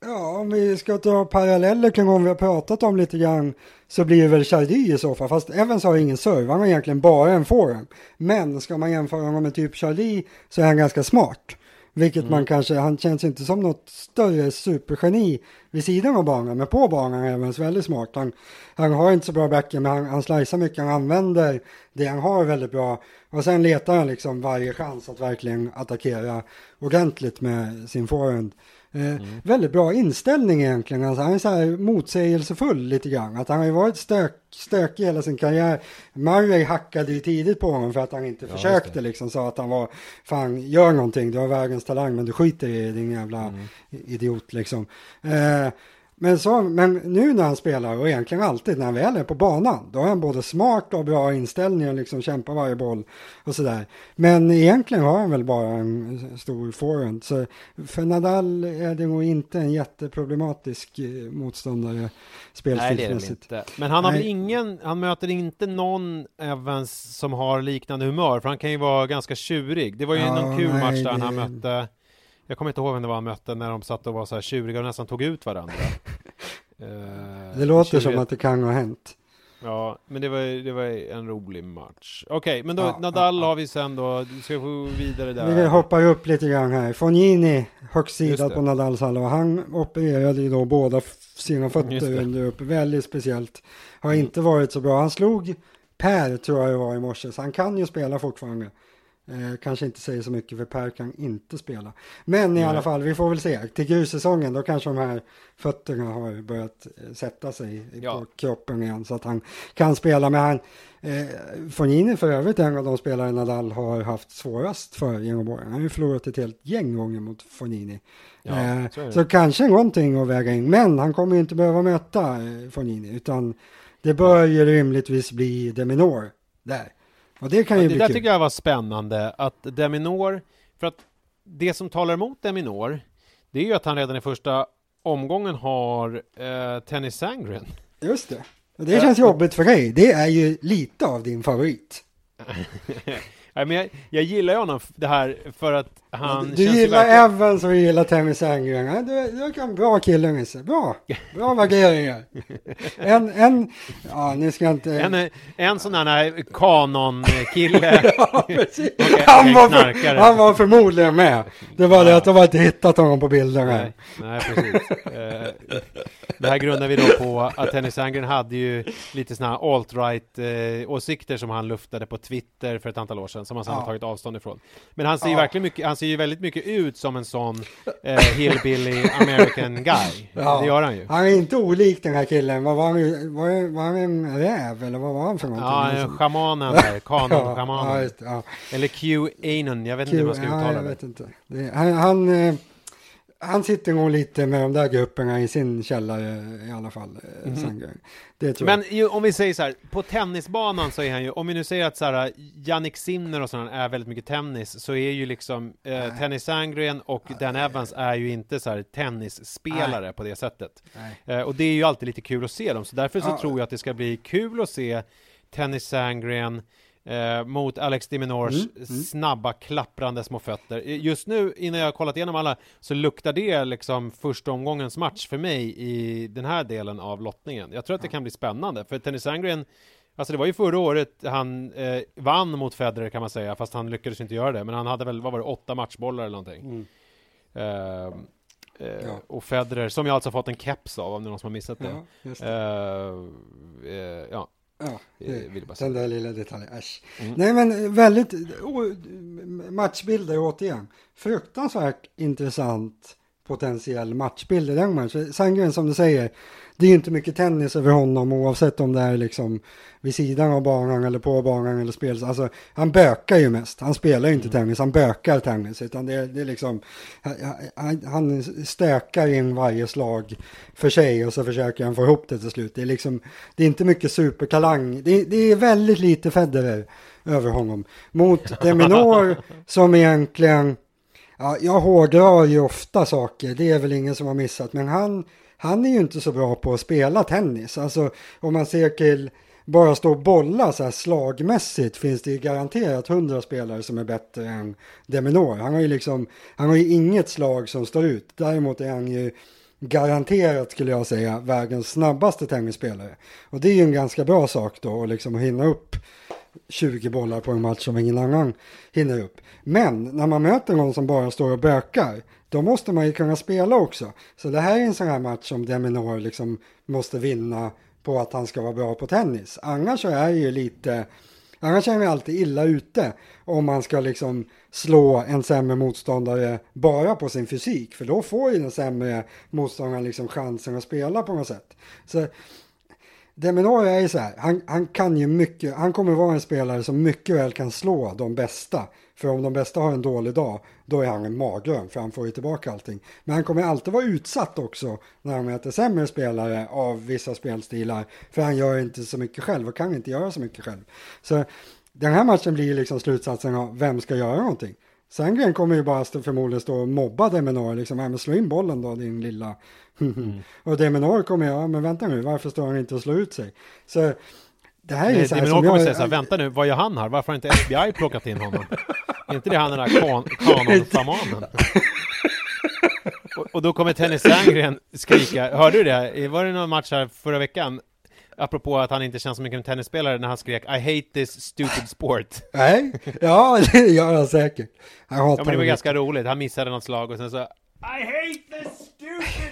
Ja, om vi ska dra paralleller kring vad vi har pratat om lite grann så blir det väl Chardy i så fall. Fast Evans har ingen serve, han har egentligen bara en forehand. Men ska man jämföra honom med typ Chardy så är han ganska smart. Vilket man kanske, han känns inte som något större supergeni vid sidan av banan. Men på banan är Evans väldigt smart. Han, han har inte så bra backhand men han, han slicear mycket, han använder det han har väldigt bra. Och sen letar han liksom varje chans att verkligen attackera ordentligt med sin forehand. Eh, mm. Väldigt bra inställning egentligen. Alltså, han är så här motsägelsefull lite grann. Att han har ju varit stök, stökig hela sin karriär. Murray hackade ju tidigt på honom för att han inte ja, försökte liksom. Sa att han var, fan gör någonting, du har världens talang men du skiter i din jävla mm. idiot liksom. Eh, men, så, men nu när han spelar, och egentligen alltid när han väl är på banan, då är han både smart och bra inställning och liksom kämpar varje boll och sådär. Men egentligen har han väl bara en stor forehand. Så för Nadal är det nog inte en jätteproblematisk eh, motståndare spelstilsmässigt. Nej, det är det inte. Men han har Nej. ingen, han möter inte någon Evans som har liknande humör, för han kan ju vara ganska tjurig. Det var ju ja, någon kul nej, match där det... han mötte jag kommer inte ihåg vem det var han mötte när de satt och var så här tjuriga och nästan tog ut varandra. Uh, det låter som att det kan ha hänt. Ja, men det var, det var en rolig match. Okej, okay, men då ja, Nadal ja, har vi sen då. Du ska få vidare där. Vi hoppar upp lite grann här. Fognini, högstsida på Nadals halva. Han opererade ju då båda sina fötter under upp. Väldigt speciellt. Har mm. inte varit så bra. Han slog Per tror jag det var i morse. Så han kan ju spela fortfarande. Eh, kanske inte säger så mycket för Per kan inte spela. Men i alla fall, vi får väl se. Till grussäsongen då kanske de här fötterna har börjat eh, sätta sig ja. på kroppen igen så att han kan spela. Men han, eh, Fognini för övrigt en av de spelare Nadal har haft svårast för genom åren. Han har ju förlorat ett helt gäng gånger mot Fognini. Ja, eh, så, så, kanske någonting att väga in. Men han kommer ju inte behöva möta eh, Fognini utan det bör ju rimligtvis bli Deminor där. Och det kan ju ja, det där kul. tycker jag var spännande att Deminor, för att det som talar emot Deminor, det är ju att han redan i första omgången har eh, Tennis Sangren. Just det. Och det känns jobbigt för dig. Det är ju lite av din favorit. Nej, men jag, jag gillar ju honom det här för att han Du gillar verkligen... Evans och gillar Tammy Sandgren. Du, du kan bra kille Nisse. Bra. Bra värderingar. En, en, ja nu ska inte... En, en sån här kanonkille. ja, precis. Okay, han, var för, han var förmodligen med. Det var ja. det att de inte hittat honom på bilderna. Nej, nej precis. Eh, det här grundar vi då på att Henry Sandgren hade ju lite såna här alt-right eh, åsikter som han luftade på Twitter för ett antal år sedan som han sedan ja. tagit avstånd ifrån. Men han ser ju verkligen mycket, han ser ju väldigt mycket ut som en sån eh, hillbilly American guy. Ja. Det gör han ju. Han är inte olik den här killen. Vad var han? Var, var han en räv eller vad var han för någonting? Ja, liksom? schamanen där. Kanon-schamanen. ja, ja. Eller Q Anon, jag vet Q, inte hur man ska uttala det. jag vet inte. Det, han, han eh, han sitter nog lite med de där grupperna i sin källare i alla fall. Mm Men ju, om vi säger så här, på tennisbanan så är han ju, om vi nu säger att så här, Jannik Sinner och sådana är väldigt mycket tennis, så är ju liksom eh, Tennis Sandgren och Nej. Dan Evans är ju inte så här tennisspelare Nej. på det sättet. Eh, och det är ju alltid lite kul att se dem, så därför så ja. tror jag att det ska bli kul att se Tennis Sandgren eh, mot Alex Diminors mm, mm. snabba klapprande små fötter. Just nu, innan jag har kollat igenom alla, så luktar det liksom första omgångens match för mig i den här delen av lottningen. Jag tror att det kan bli spännande, för Tennis Sandgren Alltså det var ju förra året han eh, vann mot Federer kan man säga, fast han lyckades inte göra det. Men han hade väl, vad var det, åtta matchbollar eller någonting. Mm. Uh, uh, ja. Och Federer, som jag alltså fått en keps av, om det är någon som har missat det. Ja, uh, ja Ja, det, den där lilla detaljen, äsch. Mm. Nej men väldigt, matchbilder återigen. Fruktansvärt intressant potentiell matchbild i den matchen. Sandgren som du säger, det är inte mycket tennis över honom oavsett om det är liksom vid sidan av banan eller på banan eller spel. Alltså han bökar ju mest. Han spelar ju inte mm. tennis, han bökar tennis. Utan det, det är liksom, han, han stökar in varje slag för sig och så försöker han få ihop det till slut. Det är liksom, det är inte mycket supertalang. Det, det är väldigt lite Federer över honom. Mot Deminor som egentligen, ja, jag hårdrar ju ofta saker, det är väl ingen som har missat, men han han är ju inte så bra på att spela tennis. Alltså om man ser till bara stå och bolla så här slagmässigt finns det ju garanterat hundra spelare som är bättre än Deminor. Han har ju liksom, han har ju inget slag som står ut. Däremot är han ju garanterat skulle jag säga världens snabbaste tennisspelare. Och det är ju en ganska bra sak då, att liksom hinna upp 20 bollar på en match som ingen annan hinner upp. Men när man möter någon som bara står och bökar, då måste man ju kunna spela också. Så det här är en sån här match som Deminor liksom måste vinna på att han ska vara bra på tennis. Annars så är det ju lite Annars är han alltid illa ute om man ska liksom slå en sämre motståndare bara på sin fysik. För då får ju den sämre motståndaren liksom chansen att spela på något sätt. Så Deminor är ju så här, han, han kan ju mycket, han kommer vara en spelare som mycket väl kan slå de bästa. För om de bästa har en dålig dag, då är han en mardröm, för han får ju tillbaka allting. Men han kommer alltid vara utsatt också när han möter sämre spelare av vissa spelstilar, för han gör inte så mycket själv och kan inte göra så mycket själv. Så den här matchen blir liksom slutsatsen av vem ska göra någonting. Sandgren kommer ju bara förmodligen stå och mobba Deminor, liksom, ja men slå in bollen då din lilla... Mm. och Deminor kommer, ja men vänta nu, varför står han inte och slår ut sig? Så det här är Nej, så här Deminor kommer jag... säga så här, vänta nu, vad gör han här? Varför har inte FBI plockat in honom? är inte det han den där kan kanonshamanen? och, och då kommer Tennis Sandgren skrika, hörde du det? Var det någon match här förra veckan? Apropå att han inte känns som en tennisspelare när han skrek I hate this stupid sport. Nej, ja det gör han säkert. Hatar Ja men det var ganska roligt, han missade något slag och sen så I hate this stupid!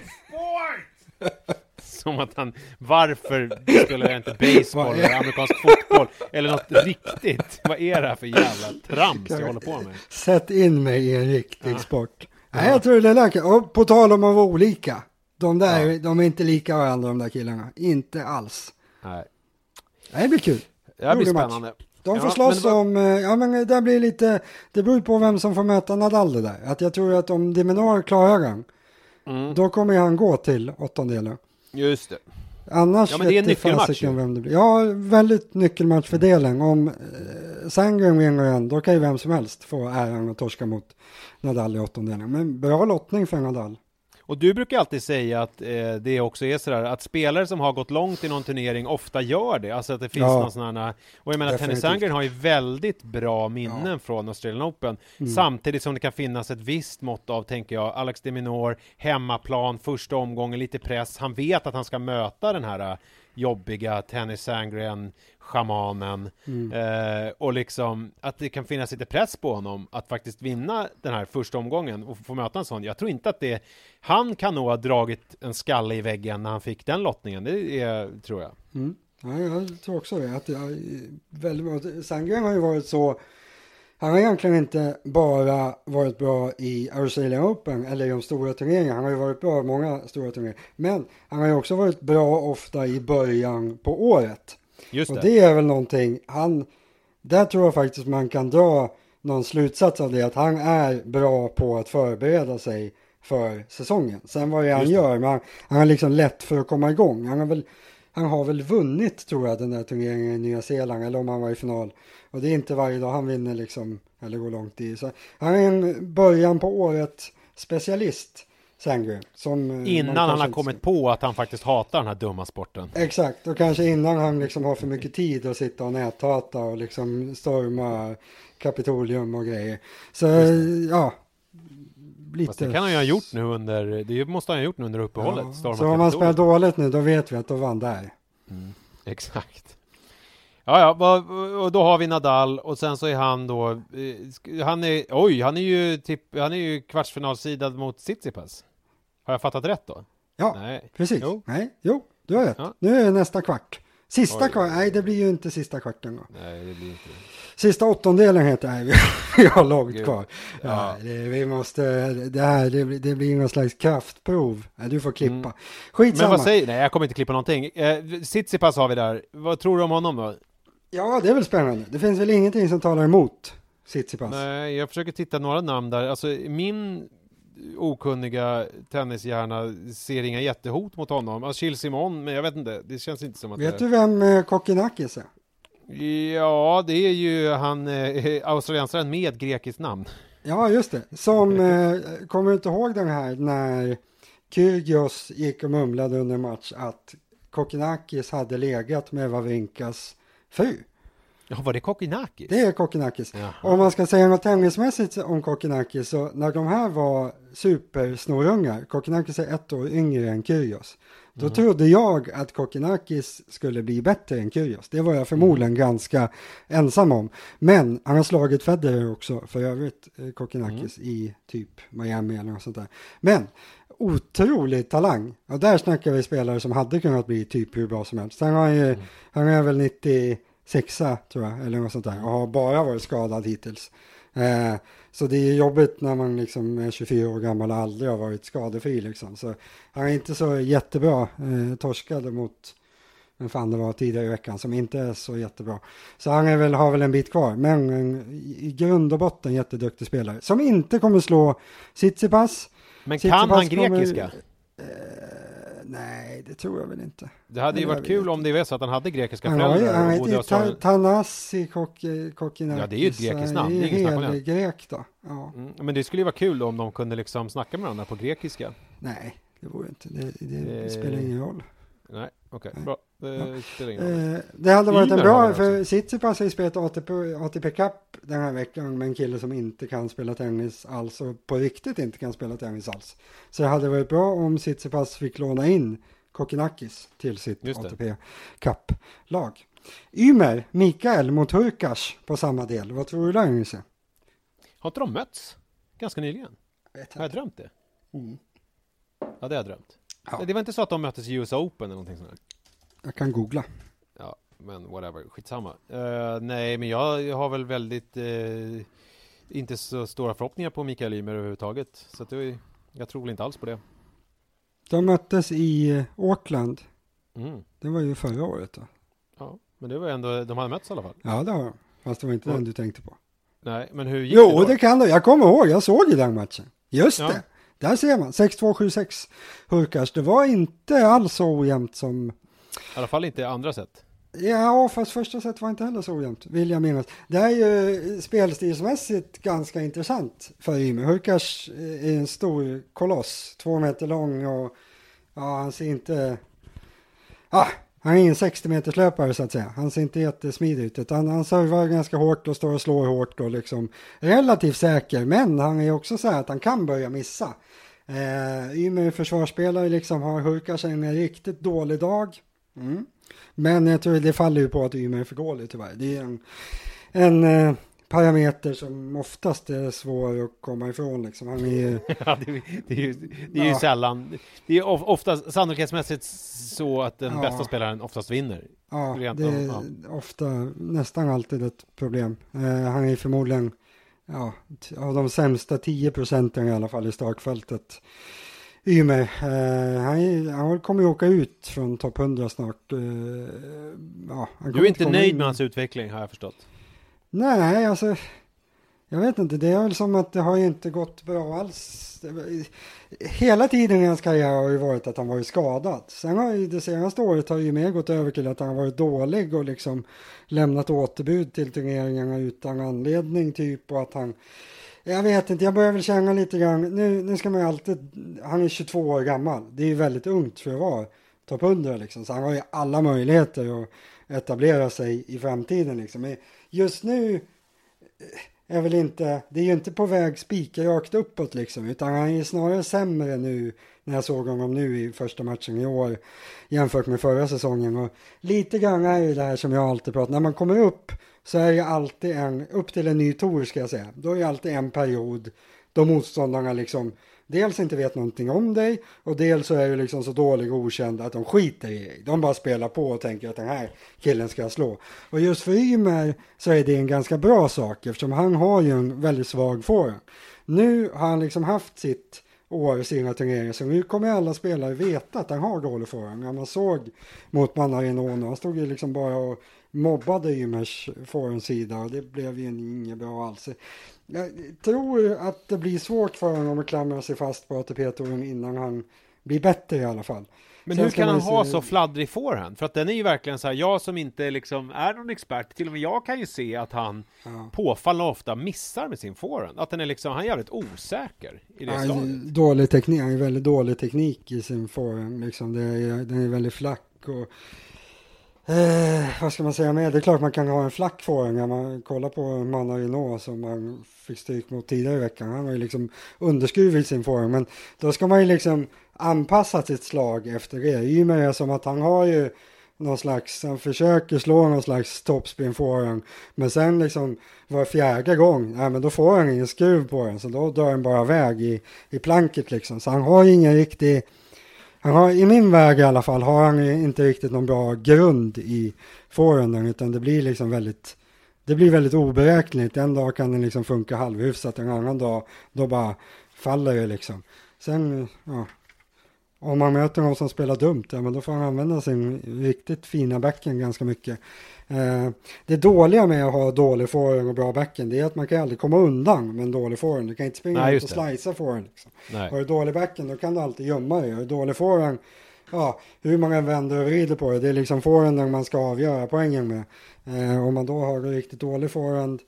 Som att han, varför spelar jag inte baseball eller amerikansk fotboll eller något riktigt? Vad är det här för jävla trams jag håller på med? Sätt in mig i en riktig sport. Nej, jag tror det där. Och på tal om att vara olika. De där, de är inte lika varandra de där killarna. Inte alls. Nej, det blir kul. det blir match. spännande. De får Ja, slåss men om, eh, ja men det blir lite, det beror på vem som får möta Nadal det där. Att jag tror att om Diminor klarar den, Mm, då kommer han gå till åttondelen. just det. Annars Ja, men det är en nyckelmatch vem det blir. Ja, väldigt nyckelmatch för delen. Om eh, Sandgren vinner den, då kan ju vem som helst få äran att torska mot Nadal i åttondelen. Men bra lottning för Nadal. Och du brukar alltid säga att eh, det också är sådär att spelare som har gått långt i någon turnering ofta gör det. Alltså att det finns Ja. någon sån här, och jag menar Tennis. Sandgren har ju väldigt bra minnen från Australian Open. Mm. Samtidigt som det kan finnas ett visst mått av, tänker jag, Alex de Minaur, hemmaplan, första omgången, lite press. Han vet att han ska möta den här jobbiga Tennis Sandgren, schamanen. Mm. Eh, och liksom att det kan finnas lite press på honom att faktiskt vinna den här första omgången och få möta en sån. Jag tror inte att det han kan nog ha dragit en skalle i väggen när han fick den lottningen. Det är, tror jag. Mm. Ja, jag tror också det. Att jag, väldigt. Sandgren har ju varit så, han har egentligen inte bara varit bra i Australian Open eller i de stora turneringarna. Han har ju varit bra i många stora turneringar. Men han har ju också varit bra ofta i början på året. Just Och det. det är väl någonting, han, där tror jag faktiskt man kan dra någon slutsats av det, att han är bra på att förbereda sig för säsongen. Sen vad det är han Just det. gör, men han, han har liksom lätt för att komma igång. Han har väl, han har väl vunnit tror jag den där turneringen i Nya Zeeland, eller om han var i final. Och det är inte varje dag han vinner liksom, eller går långt i. Så han är en början på året specialist, Sandgren. Som, eh, Innan han har kommit på att han faktiskt hatar den här dumma sporten. Exakt, och kanske innan han liksom har för mycket tid att sitta och näthata och liksom storma Kapitolium och grejer. Så ja, lite. Fast det kan han ju ha gjort nu under, det måste han ha gjort nu under uppehållet. Ja, stormat Så om man Kapitolium. spelar dåligt nu, då vet vi att då var han där. Exakt. Ja, ja, och då har vi Nadal och sen så är han då, eh, han är, oj, han är ju typ, han är ju kvartsfinalsidad mot Tsitsipas. Har jag fattat rätt då? Ja, Nej. precis. Jo. Nej, jo, du har rätt. Ja. Nu är det nästa kvart. Sista Oj. kvart, nej det blir ju inte sista kvarten då. Nej, det blir inte Sista åttondelen heter det vi- vi har långt Gud. kvar. Ja. Ja. det, vi måste, det här, det, blir- det blir någon slags kraftprov. Du får klippa. Mm. Skitsamma. Men vad säger, nej jag kommer inte klippa någonting. Eh, har vi där. Vad tror du om honom då? Ja, det är väl spännande. Det finns väl ingenting som talar emot Tsitsipas. Nej, jag försöker titta några namn där. Alltså min okunniga tennishjärna ser inga jättehot mot honom. Alltså Chill Simon, men jag vet inte. Det känns inte som att Vet det... du vem eh, Kokkinakis är? Ja, det är ju han eh, australiensaren med grekiskt namn. Ja, just det. Som, eh, kommer du inte ihåg den här när Kyrgios gick och mumlade under match att Kokkinakis hade legat med Wawrinkas fru? Ja, var det Kokkinakis? Det är Kokkinakis. Om man ska säga något tennismässigt om Kokkinakis så när de här var supersnorungar, Kokkinakis är ett år yngre än Kyrgios, då Mm. trodde jag att Kokkinakis skulle bli bättre än Kyrgios. Det var jag förmodligen ganska ensam om. Men han har slagit Federer också för övrigt, eh, Kokkinakis, Mm. i typ Miami eller något sånt där. Men otrolig talang. Och där snackar vi spelare som hade kunnat bli typ hur bra som helst. Sen har han ju, Mm. han är väl 96 sexa tror jag, eller något sånt där, och har bara varit skadad hittills. Eh, så det är jobbigt när man liksom är 24 år gammal och aldrig har varit skadefri liksom. Så han är inte så jättebra, eh, torskade mot vem fan det var tidigare i veckan som inte är så jättebra. Så han är väl, har väl en bit kvar, men en, i grund och botten jätteduktig spelare som inte kommer slå Tsitsipas. Men kan han grekiska? Kommer, eh, nej, det tror jag väl inte. Det hade ju varit kul om det var så att han hade grekiska föräldrar. Han heter ju ta, Tanasi Kokinakis. Ja, det är ju ett grekiskt namn. Det är hel grek då. Ja. Mm, men det skulle ju vara kul om de kunde liksom snacka med varandra på grekiska. Nej, det vore inte. Det, det, det spelar ingen roll. Nej, okej, okay, bra. Det, ja. eh, det hade varit en bra, för Tsitsipas har ju spelat ATP, ATP Cup den här veckan med en kille som inte kan spela tennis alls och på riktigt inte kan spela tennis alls. Så det hade varit bra om Tsitsipas fick låna in Kokinakis till sitt ATP Cup-lag. Ymer, Mikael mot Hurkas på samma del. Vad tror du där Nisse? Har inte de mötts ganska nyligen? Jag har jag drömt det? Mm. Ja, det har jag drömt. Ja. Det var inte så att de möttes i US Open eller någonting sånt där? Jag kan googla. Ja, men whatever, skitsamma. Uh, nej, men jag, har väl väldigt uh, inte så stora förhoppningar på Mikael Ymer överhuvudtaget. Så att det, jag tror väl inte alls på det. De möttes i eh, Auckland. Mm. Det var ju förra året då. Ja, men det var ändå, de hade mötts i alla fall. Ja, det har de. Fast det var inte ja. den du tänkte på. Nej, men hur gick jo, det Jo, det kan du. Jag kommer ihåg, jag såg ju den matchen. Just ja. det. Där ser man, 6-2-7-6 Hurkars. Det var inte alls så ojämnt som... I alla fall inte andra sätt. Ja, fast första set var inte heller så ojämnt, vill jag minnas. Det är ju eh, spelstilsmässigt ganska intressant för Ymer. Hurkars eh, är en stor koloss, två meter lång och ja, han ser inte... Ah, han är ingen 60 meters löpare så att säga. Han ser inte jättesmidig ut. Utan han servar ganska hårt och står och slår hårt och liksom relativt säker. Men han är också så här att han kan börja missa. Eh, Ymer försvarsspelare liksom har hurkat en riktigt dålig dag. Mm. Men jag tror det faller ju på att Ymer är för dålig tyvärr. Det är en, en eh, parameter som oftast är svår att komma ifrån. Liksom. Han är, ja, det, är, det är ju, det är ju sällan, det är ofta sannolikhetsmässigt så att den ja. bästa spelaren oftast vinner. Ja, det är ja. ofta, nästan alltid ett problem. Eh, han är förmodligen ja, av de sämsta 10 procenten i alla fall i startfältet. Ymer, eh, han, han kommer ju åka ut från topp 100 snart. Eh, ja, du är inte nöjd in. med hans utveckling har jag förstått. Nej, alltså. Jag vet inte, det är väl som att det har ju inte gått bra alls. Hela tiden i hans karriär har ju varit att han varit skadad. Sen har ju det senaste året har ju mer gått över till att han varit dålig och liksom lämnat återbud till turneringarna utan anledning typ och att han jag vet inte, jag börjar väl känna lite grann, nu, nu ska man ju alltid, han är 22 år gammal, det är ju väldigt ungt för att vara topp 100 liksom, så han har ju alla möjligheter att etablera sig i framtiden liksom. Men just nu eh, är väl inte, det är ju inte på väg spikrakt uppåt liksom, utan han är snarare sämre nu när jag såg honom nu i första matchen i år jämfört med förra säsongen. Och lite grann är ju det här som jag alltid pratar när man kommer upp så är det alltid en, upp till en ny tour ska jag säga, då är det alltid en period då motståndarna liksom dels inte vet någonting om dig och dels så är du liksom så dålig och okänd att de skiter i dig. De bara spelar på och tänker att den här killen ska slå. Och just för Ymer så är det en ganska bra sak eftersom han har ju en väldigt svag forehand. Nu har han liksom haft sitt år sina turneringar så nu kommer alla spelare veta att han har dålig forehand. När man såg mot Manarino, han stod ju liksom bara och mobbade Ymers forehandsida och det blev ju inget bra alls. Jag tror att det blir svårt för honom att klamra sig fast på ATP-touren innan han blir bättre i alla fall. Men Sen hur kan han se... ha så fladdrig forehand? För att den är ju verkligen så här, jag som inte liksom är någon expert, till och med jag kan ju se att han ja. påfallande ofta missar med sin forehand. Att den är liksom, han är jävligt osäker i det ja, slaget. Dålig teknik, han är väldigt dålig teknik i sin forehand liksom. Det är, den är väldigt flack och Eh, vad ska man säga mer? Det är klart man kan ha en flack forehand. När man kollar på Manarino som man fick stryk mot tidigare i veckan. Han har ju liksom underskruvit sin forehand. Men då ska man ju liksom anpassa sitt slag efter det. Ymer är som att han har ju någon slags, han försöker slå någon slags topspin forehand. Men sen liksom var fjärde gång, nej men då får han ingen skruv på den. Så då dör den bara iväg i, i planket liksom. Så han har ju ingen riktig han har, i min väg i alla fall, har han inte riktigt någon bra grund i forehanden, utan det blir liksom väldigt, det blir väldigt oberäkneligt. En dag kan den liksom funka halvhyfsat, en annan dag, då bara faller det liksom. Sen, ja, om man möter någon som spelar dumt, ja men då får han använda sin riktigt fina backen ganska mycket. Eh, det dåliga med att ha dålig forehand och bra backen, det är att man kan aldrig komma undan med en dålig forehand. Du kan inte springa Nej, ut och slicea forehand. Liksom. Nej. Har du dålig backen, då kan du alltid gömma dig. Har du dålig forehand, ja, hur många vänder och vrider på det, det är liksom forehanden man ska avgöra poängen med. Eh, om man då har en riktigt dålig forehand,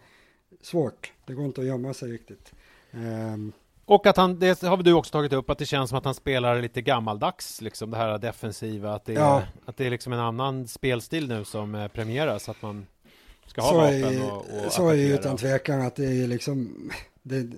svårt. Det går inte att gömma sig riktigt. Ehm, Och att han, det har du också tagit upp, att det känns som att han spelar lite gammaldags, liksom det här defensiva, att det är, Ja. att det är liksom en annan spelstil nu som eh, premieras, att man ska ha så vapen är, och, och så är ju attackera. utan tvekan att det är liksom, det,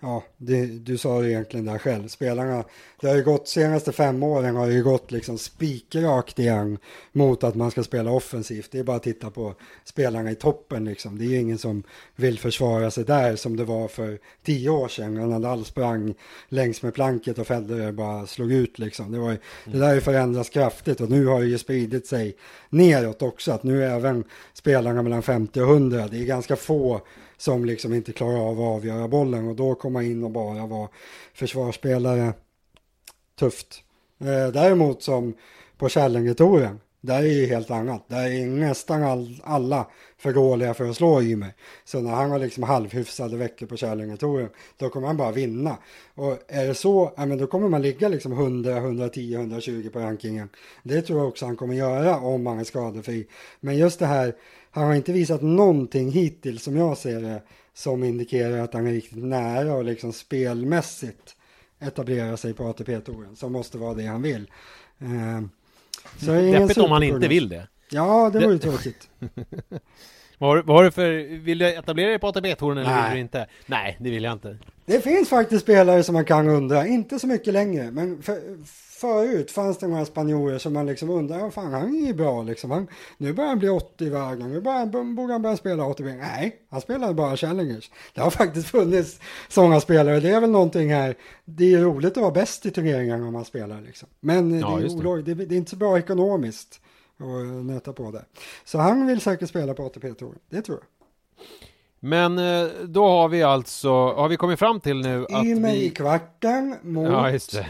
ja, det, du sa det egentligen där själv, spelarna, det har ju gått, senaste fem åren har det ju gått liksom spikrakt igen mot att man ska spela offensivt. Det är bara att titta på spelarna i toppen liksom. Det är ju ingen som vill försvara sig där som det var för tio år sedan när Nadal sprang längs med planket och Federer bara slog ut liksom. Det, var, ju- det där har ju förändrats kraftigt och nu har det ju spridit sig neråt också. Att nu är även spelarna mellan 50 och 100, det är ganska få som liksom inte klarar av att avgöra bollen. Och då komma in och bara vara försvarsspelare. Tufft. Eh, däremot som på Källingetouren det är ju helt annat. Det är nästan all, alla för dåliga för att slå Ymer. Så när han har liksom halvhyfsade veckor på Challenger-touren, då kommer han bara vinna. Och är det så, ja, men då kommer man ligga liksom 100, 110, 120 på rankingen. Det tror jag också han kommer göra om han är skadefri. Men just det här, han har inte visat någonting hittills som jag ser det som indikerar att han är riktigt nära och liksom spelmässigt etablera sig på ATP-touren som måste vara det han vill. Eh, så det är ingen Deppigt om han inte vill det. Ja, det vore ju tråkigt. Vad har, du för, vill du etablera dig på ATP-touren eller Nej. vill du inte? Nej, det vill jag inte. Det finns faktiskt spelare som man kan undra, inte så mycket längre, men för, förut fanns det några spanjorer som man liksom undrar, "Ja, fan han är ju bra liksom, han, nu börjar han bli 80 i vägen, nu börjar, borde han börja spela ATP. Nej, han spelade bara Challengers. Det har faktiskt funnits sådana spelare, det är väl någonting här, det är roligt att vara bäst i turneringarna om man spelar liksom. Men eh, Ja, det, är det. det. Det, är inte så bra ekonomiskt att nöta på det. Så han vill säkert spela på ATP-touren, det tror jag. Men eh, då har vi alltså, har vi kommit fram till nu att i vi... kvarten mot Ja, just det.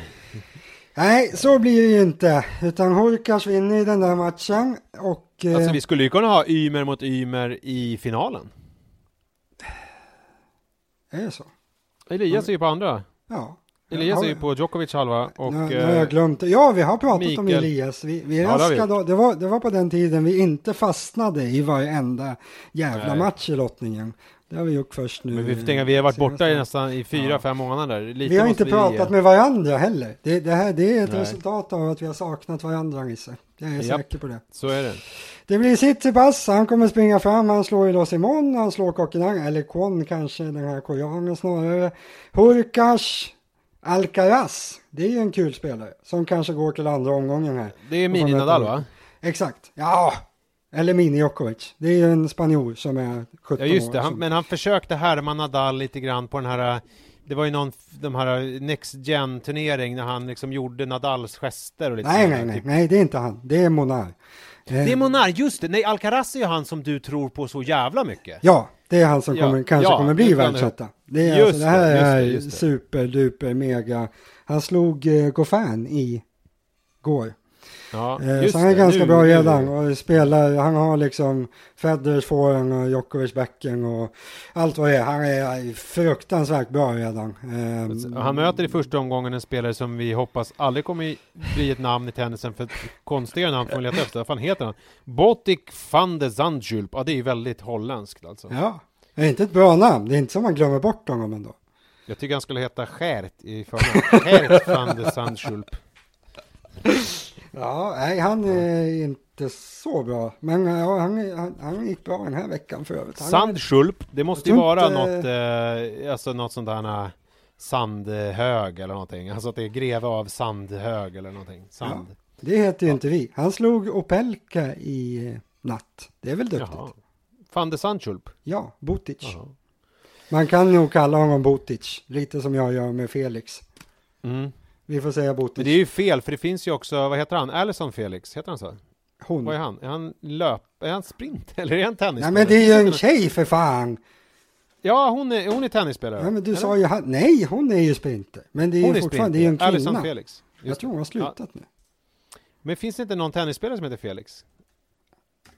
Nej, så blir det ju inte. Utan Horkas vinner i den där matchen och... eh, Alltså vi skulle ju kunna ha Ymer mot Ymer i finalen. Är det så? Elias är ju på andra. Ja. Elias är ju på Djokovic halva och... nu, nu har eh, jag glömt. Ja, vi har pratat om Mikael. Elias. Vi, vi Ja, det vi det, var, det var på den tiden vi inte fastnade i varenda jävla Nej. match i lottningen. Det har vi gjort först nu. Men vi får tänka, vi har varit borta i nästan i fyra, Ja. fem månader. Lite Vi har inte pratat med varandra heller. Det, det här det är ett Nej. resultat av att vi har saknat varandra, Nisse. Jag är Japp. säker på det. Så är det. Det blir Tsitsipas, han kommer springa fram, han slår ju då Simon, han slår Kokenang, eller Kwon kanske, den här koreanen snarare. Hurkas, Alcaraz, det är ju en kul spelare som kanske går till andra omgången här. Det är Mini Nadal va? Exakt, ja, eller Mini Djokovic. Det är ju en spanjor som är 17 Ja just det, år. han, som- men han försökte härma Nadal lite grann på den här Det var ju någon, de här Next Gen turnering när han liksom gjorde Nadals gester och lite Nej, nej, nej, typ. nej, det är inte han, det är Monar. Eh, Det är Monar, just det! Nej, Alcaraz är ju han som du tror på så jävla mycket. Ja, det är han som Ja, kommer, kanske ja, kommer bli världsetta. Det är Just alltså, det här det, just är det, just super, duper, mega. Han slog eh, Goffin i går. Ja, Eh, så han är det, ganska nu- bra redan och spelar, han har liksom Federers forehand och Djokovic backen och allt vad det är. Han är fruktansvärt bra redan. Eh, Han möter i första omgången en spelare som vi hoppas aldrig kommer bli ett namn i tennisen för konstiga namn får vi leta efter. Vad fan heter han? Botik van de Zandschulp. Ja, det är ju väldigt holländskt alltså. Ja, det är inte ett bra namn. Det är inte som man glömmer bort honom ändå. Jag tycker han skulle heta Skärt i förnamn. Skärt van de Zandschulp. Ja, nej, han är inte så bra. Men ja, han, han, han gick bra den här veckan för övrigt. Han Sandschulp, det måste ju vara inte- något, eh, alltså något sånt där eh, sandhög eller någonting. Alltså att det är greve av sandhög eller någonting. Sand. Det heter ju inte vi. Han slog Opelka i eh, natt. Det är väl duktigt? Jaha. Van de Zandschulp. Ja, Botic. Jaha. Man kan nog kalla honom Botic. Lite som jag gör med Felix. Mm. Vi får säga Men Botic. det är ju fel, för det finns ju också, vad heter han? Allison Felix, heter han så? Hon. Vad är han? Är han löp, är han sprint eller är han Nej tennisspelare? men det är ju en tjej för fan! Ja, hon är, hon är tennisspelare. Ja, men du Eller? sa ju han, nej hon är ju sprinter. Men det är hon ju är fortfarande, det är ju en sprinter. Allison kvinna. Felix. Jag Just tror hon har slutat nu. Men finns det inte någon tennisspelare som heter Felix?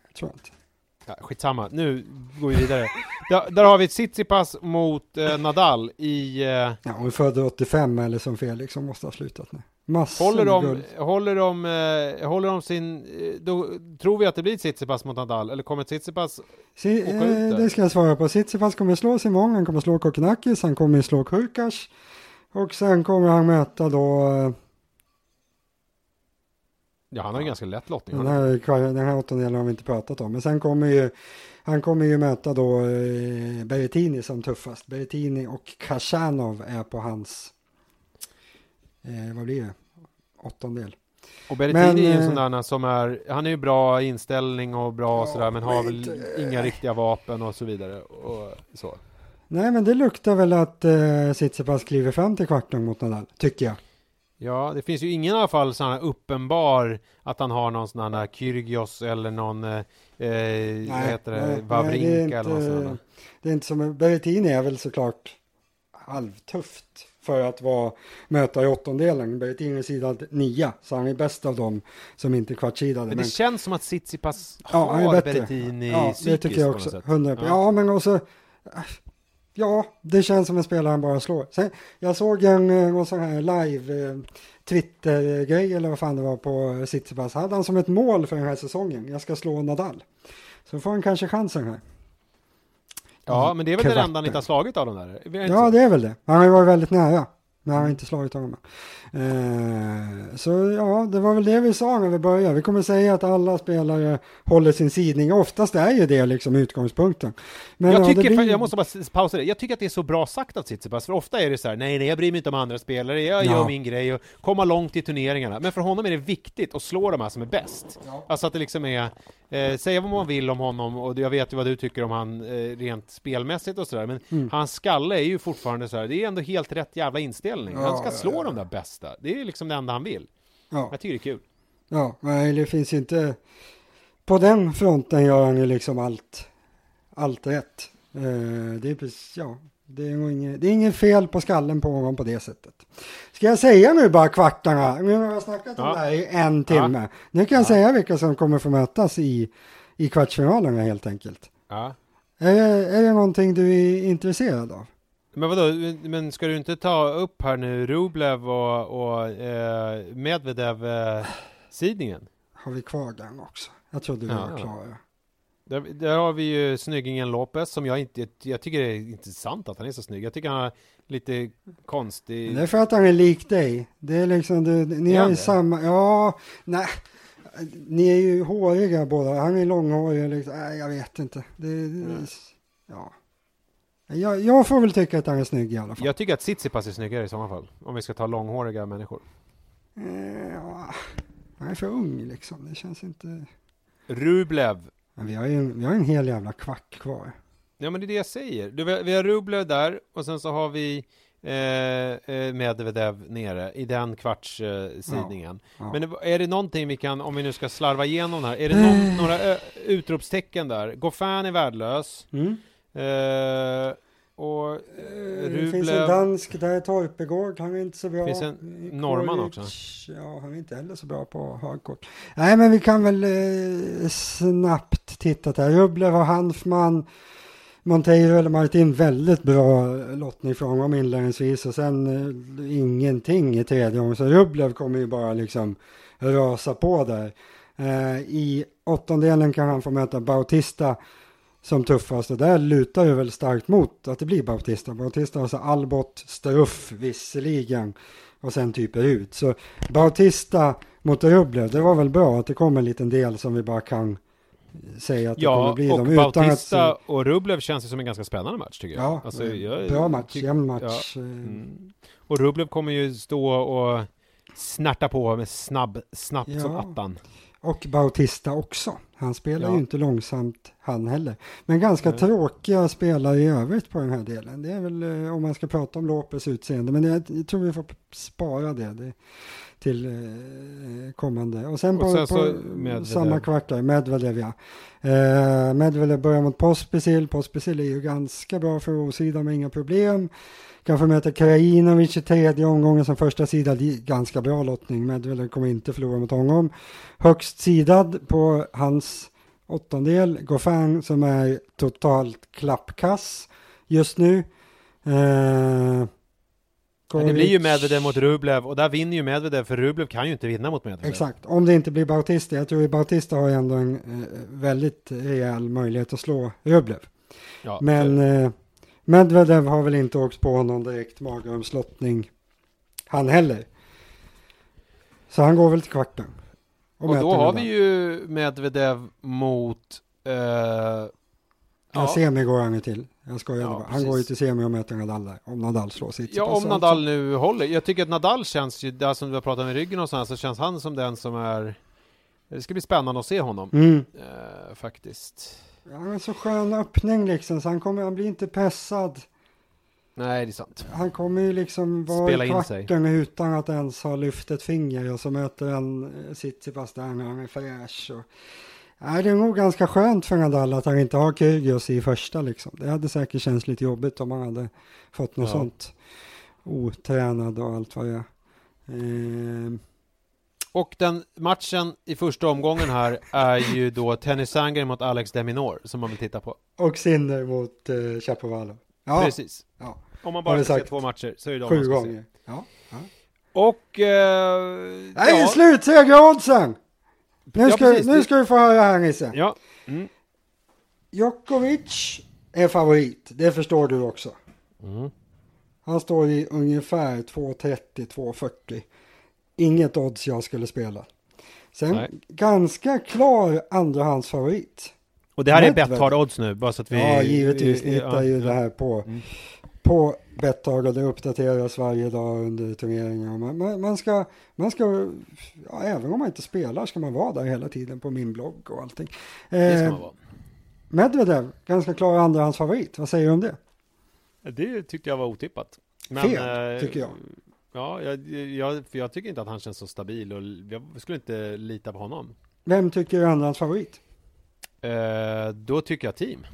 Jag tror inte. Ja, skitsamma, nu går vi vidare. där, där har vi Tsitsipas mot eh, Nadal i... Eh, Ja, hon är född 85 eller som Felix, hon måste ha slutat nu. Massor håller, de, guld. håller, de, eh, håller de sin... eh, Då, tror vi att det blir Tsitsipas mot Nadal? Eller kommer Tsitsipas... Si, åka eh, ut där? det ska jag svara på. Tsitsipas kommer slå Simon, han kommer slå Kokkinakis, han kommer slå Kurkas. Och sen kommer han möta då eh, Ja, han har ju ganska lätt lottning. den här, den här åttondelen har vi inte pratat om. Men sen kommer ju han kommer ju möta då eh, Berrettini som tuffast. Berrettini och Khachanov är på hans, eh, vad blir det, åttondel. Och Berrettini är ju en sån där som är... Han är ju bra inställning och bra Ja, sådär, men har väl inte- inga riktiga vapen och så vidare. Och så. Nej men det luktar väl att eh, Tsitsipas kliver fram till kvarten mot Nadal, tycker jag. Ja, det finns ju ingen i alla fall sån här uppenbar att han har någon sån här Kyrgios eller någon, eh, eh, vad heter det, nej, nej, Wawrinka det inte- eller något sånt. Det är inte som, Berrettini är väl såklart halvtufft för att vara, möta i åttondelen. Berrettini är sidad nia, så han är bäst av dem som inte är kvartsidade. Men Men, det känns som att Tsitsipas Ja, har bättre. Berrettini ja, det psykiskt tycker jag också. sätt. 100 ja. Ja. men också, ja, det känns som en spelare han bara slår. Sen, jag såg en, eh, någon sån här live eh, Twitter-grej eller vad fan det var på Tsitsipas. Hade han som ett mål för den här säsongen, jag ska slå Nadal. Så får han kanske chansen här. Ja, men det är väl den Kvarten. enda han inte har slagit av de där? Det Ja, det är väl det. Han har ju varit väldigt nära. Men han har inte slagit honom. Eh, så ja, det var väl det vi sa när vi började. Vi kommer säga att alla spelare håller sin sidning. Oftast är ju det liksom utgångspunkten. Men jag ja, tycker, blir... jag måste bara pausa det. Jag tycker att det är så bra sagt av Tsitsipas, för ofta är det så här, nej, nej, jag bryr mig inte om andra spelare, jag Ja. gör min grej och komma långt i turneringarna. Men för honom är det viktigt att slå de här som är bäst. Ja. Alltså att det liksom är, eh, säga vad man vill om honom, och jag vet ju vad du tycker om han eh, rent spelmässigt och sådär, men Mm. hans skalle är ju fortfarande så här, det är ändå helt rätt jävla inställning. Ja, han ska slå ja. de där bästa. Det är ju liksom det enda han vill. Ja, Jag tycker det är kul. ja, nej, det finns inte... På den fronten gör han ju liksom allt, allt rätt. Eh, det är precis, ja, det är inget, det är inget fel på skallen på honom på det sättet. Ska jag säga nu bara kvartarna? Nu har jag snackat om Ja. det här i en timme. Nu kan jag Ja. säga vilka som kommer få mötas i, i kvartsfinalerna helt enkelt. Ja. Är, det- är det någonting du är intresserad av? Men vadå, men ska du inte ta upp här nu Rublev och, och eh, Medvedev eh, sidningen? Har vi kvar den också? Jag trodde vi Ja. var klara. Där, där har vi ju snyggingen Lopez som jag inte, jag tycker det är intressant att han är så snygg. Jag tycker han har lite konstig... Det är för att han är lik dig. Det är liksom, du, ni Är har ju samma, ja, nej. Ni är ju håriga båda. Han är långhårig. Liksom. Nej, jag vet inte. Det, det, Mm. ja. Jag, jag får väl tycka att han är snygg i alla fall. Jag tycker att Tsitsipas är snyggare i sådana fall. Om vi ska ta långhåriga människor. Eh, ja. Han är för ung liksom. Det känns inte... Rublev. Men vi har ju vi har en hel jävla kvart kvar. Ja men det är det jag säger. Du, vi har- Rublev där och sen så har vi eh, eh, Medvedev nere i den kvartssidningen. Eh, sidningen. Ja. Men är det någonting vi kan, om vi nu ska slarva igenom här, är det någon, Eh. några ö, utropstecken där? Goffin är värdelös. Mm. Eh, och Eh, Det finns en Rublev, dansk där, Torpegård, han är inte så bra. Finns en norrman också. Ja, han är inte heller så bra på hardcourt. Nej, men vi kan väl eh, snabbt tittat här. Rublev och Hanfman, Monteiro eller Martin, väldigt bra lottning från dem inledningsvis och sen eh, ingenting i tredje gången. Så Rublev kommer ju bara liksom rasa på där. Eh, I åttondelen kan han få möta Bautista som tuffast och där lutar det väl starkt mot att det blir Bautista. Bautista har så Albot, Struff visserligen och sen typ ut. Så Bautista mot Rublev, det var väl bra att det kom en liten del som vi bara kan säga att det kommer ja, bli och dem utan Bautista att... och Rublev känns det som en ganska spännande match tycker jag. Ja, Alltså, eh, jag bra match, tyck- jämn match. ja. eh, Mm. Och Rublev kommer ju stå och snärta på med snabb, snabbt som Ja. attan. Och Bautista också. Han spelar Ja. ju inte långsamt han heller. Men ganska Nej. tråkiga spelare i övrigt på den här delen. Det är väl eh, om man ska prata om Lopez utseende. Men jag tror vi får spara det, det till eh, kommande. Och sen Och på, sen så på Medvedev. samma kvart där, Medvedev ja. Eh, Medvedev börjar mot Pospisil. Pospisil är ju ganska bra för O-sidan med inga problem. Kanske möter Krajinovic i tredje omgången som första sida. Ganska bra lottning. Medvedev kommer inte förlora mot honom. Högst sidad på hans åttondel. Goffin som är totalt klappkass just nu. Eh, Men det blir ju Medvedev mot Rublev och där vinner ju Medvedev för Rublev kan ju inte vinna mot Medvedev. Exakt, om det inte blir Bautista. Jag tror att Bautista har ju ändå en eh, väldigt rejäl möjlighet att slå Rublev. Ja, Men eh, Medvedev har väl inte åkt på någon direkt magrumslottning han heller. Så han går väl till kvarten. och möter då har vi ju Medvedev mot eh, Ja, ja, semi går han ju till. Jag skojade Ja. Han går ju till semi och möter Nadal där. Om Nadal slår sitt. ja, om Nadal nu håller. Jag tycker att Nadal känns ju, där som vi har pratat med ryggen och sådär, så känns han som den som är det ska bli spännande att se honom, Mm. eh, faktiskt. Ja, men så skön öppning liksom. Så han, kommer, han blir inte pressad. Nej, det är sant. Han kommer ju liksom vara Spela i kvarten utan att ens ha lyft ett finger och så möter han eh, Tsitsipas där när han är fräsch. Och... Nej, det är nog ganska skönt för Nadal att han inte har Kyrgios i första liksom. Det hade säkert känts lite jobbigt om han hade fått något Ja. sånt. Otränad och allt vad det är. Ehm, Och den matchen i första omgången här är ju då Tennis Sandgren mot Alex Deminor som man vill titta på. och Sinner mot eh, Chapovalov. Ja, Precis. ja, Om man bara ska se två matcher så är det de man sju ska se. gånger. Ja. Ja. Och... Eh, Nej, ja, slutsegeroddsen! Nu Ja, ska, precis. nu ska du få höra här Nisse. Ja. Mm. Djokovic är favorit, det förstår du också. Mm. Han står i ungefär 2.30-2.40. Inget odds jag skulle spela. Sen Nej. ganska klar andrahandsfavorit. Och det här är Medvedev. Betthard odds nu, bara så att vi... ja, givetvis. vi- Ni hittar ju ja, det här på, Mm. På Betthard och det uppdateras varje dag under turneringen. Man, man, man ska, man ska ja, även om man inte spelar ska man vara där hela tiden på min blogg och allting. Det ska Eh, man vara. Medvedev, ganska klar andrahandsfavorit. Vad säger du om det? Det tyckte jag var otippat. Fel, eh, tycker jag. Ja, jag, jag, för jag tycker inte att han känns så stabil och jag skulle inte lita på honom. Vem tycker är andrahandsfavorit? Eh, då tycker jag team.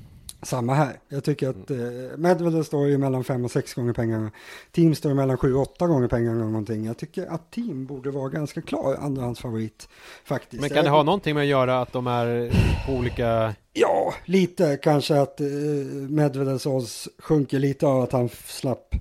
Samma här. Jag tycker att eh, Medvedev står ju mellan 5 och 6 gånger pengarna. Team står mellan 7 och 8 gånger pengarna eller någonting. Jag tycker att Team borde vara ganska klar andrahandsfavorit faktiskt. Men kan det ha någonting med att göra att de är på olika... Ja, lite kanske att eh, Medvedevs odds sjunker lite av att han slapp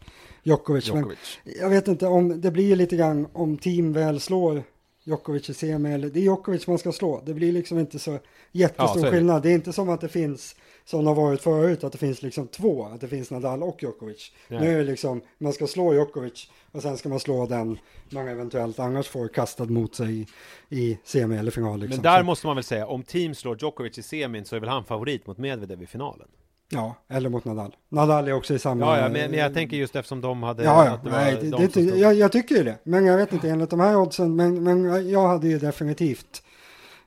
Djokovic. Men Djokovic? jag vet inte om det blir lite grann om Team väl slår Djokovic i semi eller det är Djokovic man ska slå. Det blir liksom inte så Ja, jättestor så är det. skillnad. Det är inte som att det finns som det har varit förut att det finns liksom två, att det finns Nadal och Djokovic. Nej. Nu är det liksom man ska slå Djokovic och sen ska man slå den man eventuellt annars får kastad mot sig i, i semi eller final. Liksom. Men där måste man väl säga, om team slår Djokovic i semin så är väl han favorit mot Medvedev i finalen? Ja, eller mot Nadal. Nadal är också i samma... Ja, ja men, men jag tänker just eftersom de hade... Ja, ja, nej, de det, det, stod- jag, jag tycker ju det. Men jag vet inte enligt de här oddsen. Men, men jag hade ju definitivt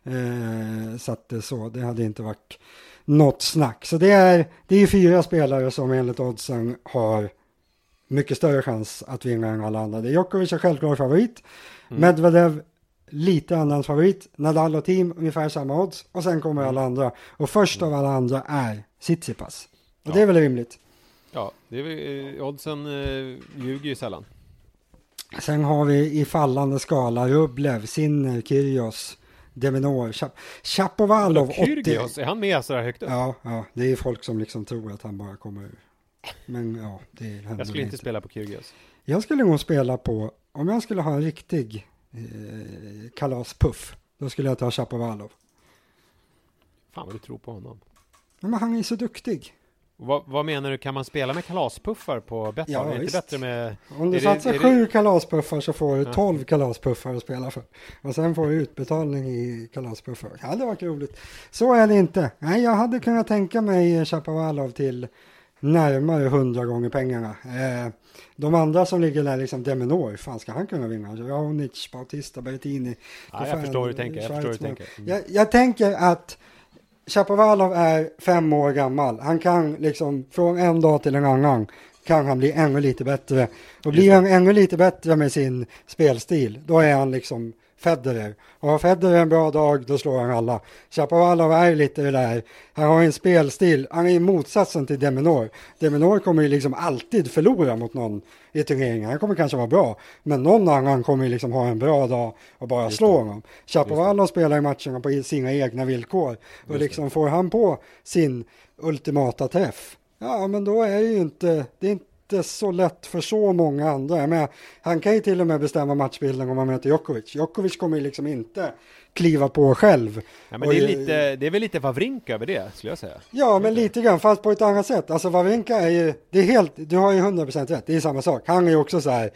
eh, satt det så. Det hade inte varit något snack. Så det är, det är fyra spelare som enligt oddsen har mycket större chans att vinna än alla andra. Det är Djokovic är självklar favorit. Mm. Medvedev lite annans favorit. Nadal och team ungefär samma odds. Och sen kommer alla andra. Och först av alla andra är Tsitsipas. Och Ja. det är väl rimligt. Ja, det är väl, eh, oddsen eh, ljuger ju sällan. Sen har vi i fallande skala Rublev, Sinner, Kyrgios, Deminor, Chap Chapovalov. 80. Kyrgios, är han med så här högt upp? Ja, ja, det är folk som liksom tror att han bara kommer ur. Men ja, det händer Jag skulle inte spela på Kyrgios. Jag skulle nog spela på, om jag skulle ha en riktig eh, kalaspuff, då skulle jag ta Chapovalov. Fan vad du tror på honom. Men han är så duktig. Vad, vad menar du, kan man spela med kalaspuffar på Betthard? Ja, är det inte med... Om du det- satsar det- sju kalaspuffar så får du Ja. tolv kalaspuffar att spela för. Och sen får du utbetalning i kalaspuffar. Det hade varit roligt. Så är det inte. Nej, jag hade kunnat tänka mig Chapovalov till närmare hundra gånger pengarna. Eh, de andra som ligger där, liksom Deminor, fan ska han kunna vinna? Raonic, Bautista, Bertini. Ja, jag förstår hur du tänker. Jag, förstår hur du tänker. Mm. Jag, jag tänker att Chapovalov är fem år gammal. Han kan liksom från en dag till en annan kan han bli ännu lite bättre. Och blir han ännu lite bättre med sin spelstil, då är han liksom Federer. Och har Federer en bra dag, då slår han alla. Chapovalov är lite det där, han har en spelstil, han är motsatsen till Deminor. Deminor kommer ju liksom alltid förlora mot någon i turneringen. Han kommer kanske vara bra, men någon annan kommer ju liksom ha en bra dag och bara Just slå det. honom. Chapovalov spelar i matcherna på sina egna villkor. Och liksom får han på sin ultimata träff, ja men då är det ju inte, det är inte inte så lätt för så många andra. Men han kan ju till och med bestämma matchbilden om han möter Djokovic. Djokovic kommer ju liksom inte kliva på själv. Ja, men det, är lite, det är väl lite Wawrinka över det, skulle jag säga. Ja, men lite grann, fast på ett annat sätt. Alltså Wawrinka är ju, det är helt, du har ju 100% rätt, det är samma sak. Han är ju också så här,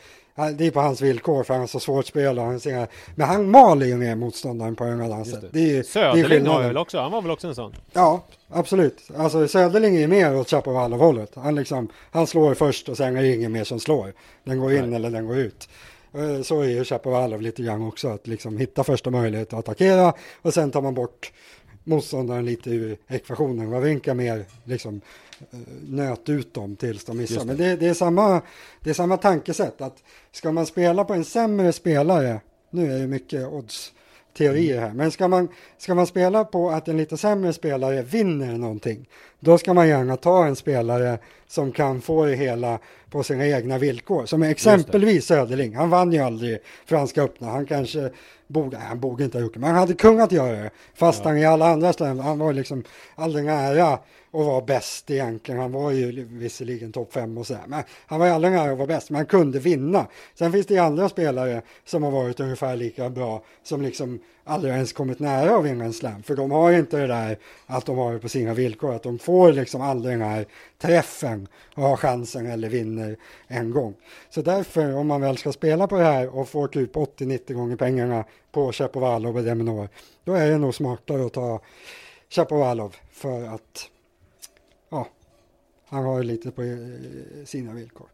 det är på hans villkor för han är så svårt spelare. Men han maler ju ner motståndaren på en annan sätt. Det är, Söderling har väl också, han var väl också en sån? Ja, absolut. Alltså Söderling är mer åt Chapovalov-hållet. Han, liksom, han slår först och sen är det ingen mer som slår. Den går in Nej. eller den går ut. Eh, så är ju Chapovalov lite grann också, att liksom hitta första möjlighet att attackera och sen tar man bort motståndaren lite ur ekvationen. Wawrinka mer liksom nöt ut dem tills de missar. Det. Men det, det, är samma, det är samma tankesätt att ska man spela på en sämre spelare, nu är det mycket odds teorier här, men ska man, ska man spela på att en lite sämre spelare vinner någonting, då ska man gärna ta en spelare som kan få det hela på sina egna villkor. Som exempelvis Söderling, han vann ju aldrig Franska öppna, han kanske borde, han borde inte ha gjort det, men han hade kunnat göra det. Fast ja. han i alla andra ställen, han var liksom aldrig nära att vara bäst egentligen. Han var ju visserligen topp fem och sådär, men han var ju aldrig nära att vara bäst, men han kunde vinna. Sen finns det ju andra spelare som har varit ungefär lika bra, som liksom aldrig ens kommit nära att vinna en slam, för de har inte det där att de har det på sina villkor, att de får liksom aldrig den här träffen och har chansen eller vinner en gång. Så därför, om man väl ska spela på det här och få typ 80-90 gånger pengarna på Chapovalov och Deminor, då är det nog smartare att ta Chapovalov för att ja, han har lite på eh, sina villkor.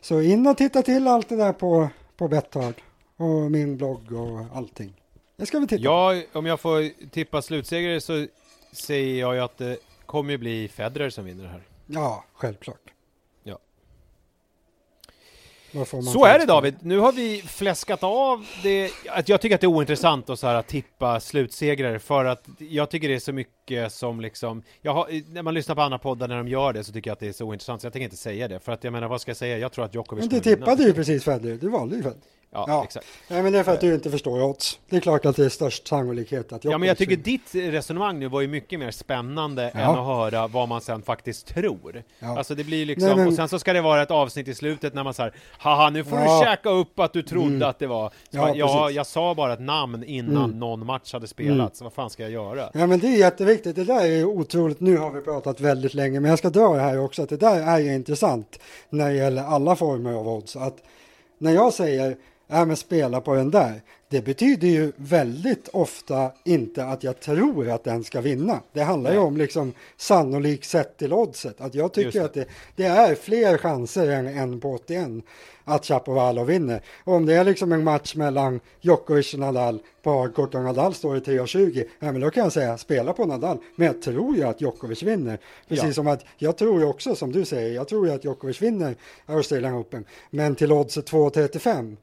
Så in och titta till allt det där på, på Betthard och min blogg och allting. Det ska vi titta Ja, om jag får tippa slutsegrare så säger jag ju att det kommer ju bli Federer som vinner det här. Ja, självklart. Så är det David, nu har vi fläskat av det, att jag tycker att det är ointressant att så här, tippa slutsegrare för att jag tycker det är så mycket som liksom, har, när man lyssnar på andra poddar när de gör det så tycker jag att det är så ointressant så jag tänker inte säga det. För att jag menar vad ska jag säga, jag tror att Djokovic Men du tippade ju precis Federer, du valde ju Federer. Ja, ja, exakt. Nej, men det är för att du inte förstår odds. Det är klart att det är störst sannolikhet att Djokovic Ja, men jag tycker ditt resonemang nu var ju mycket mer spännande ja. än att höra vad man sen faktiskt tror. Ja. Alltså det blir liksom, Nej, men... och sen så ska det vara ett avsnitt i slutet när man säger haha, nu får ja. du käka upp att du trodde mm. att det var. Ja, jag, jag sa bara ett namn innan mm. någon match hade spelats, mm. vad fan ska jag göra? Ja, men det är jätteviktigt. Det där är otroligt, nu har vi pratat väldigt länge, men jag ska dra det här också, att det där är intressant när det gäller alla former av odds. Att när jag säger ja men spela på den där. Det betyder ju väldigt ofta inte att jag tror att den ska vinna. Det handlar Nej. ju om liksom sannolikt sett till oddset. Att jag tycker det. att det, det, är fler chanser än en på 81 att Chapovalov vinner. Och om det är liksom en match mellan Djokovic och Nadal på hardcourt och Nadal står i 3,20, ja men då kan jag säga spela på Nadal. Men jag tror ju att Djokovic vinner. Precis ja. som att jag tror ju också som du säger, jag tror ju att Djokovic vinner Australian Open. Men till oddset 2,35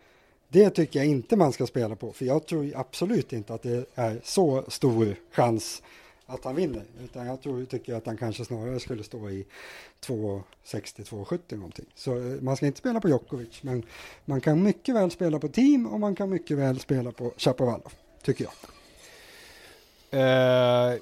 det tycker jag inte man ska spela på, för jag tror absolut inte att det är så stor chans att han vinner. Utan jag tror, tycker att han kanske snarare skulle stå i 2,60-2,70 någonting. Så eh, man ska inte spela på Djokovic, men man kan mycket väl spela på team och man kan mycket väl spela på Chapovalov, tycker jag. Uh,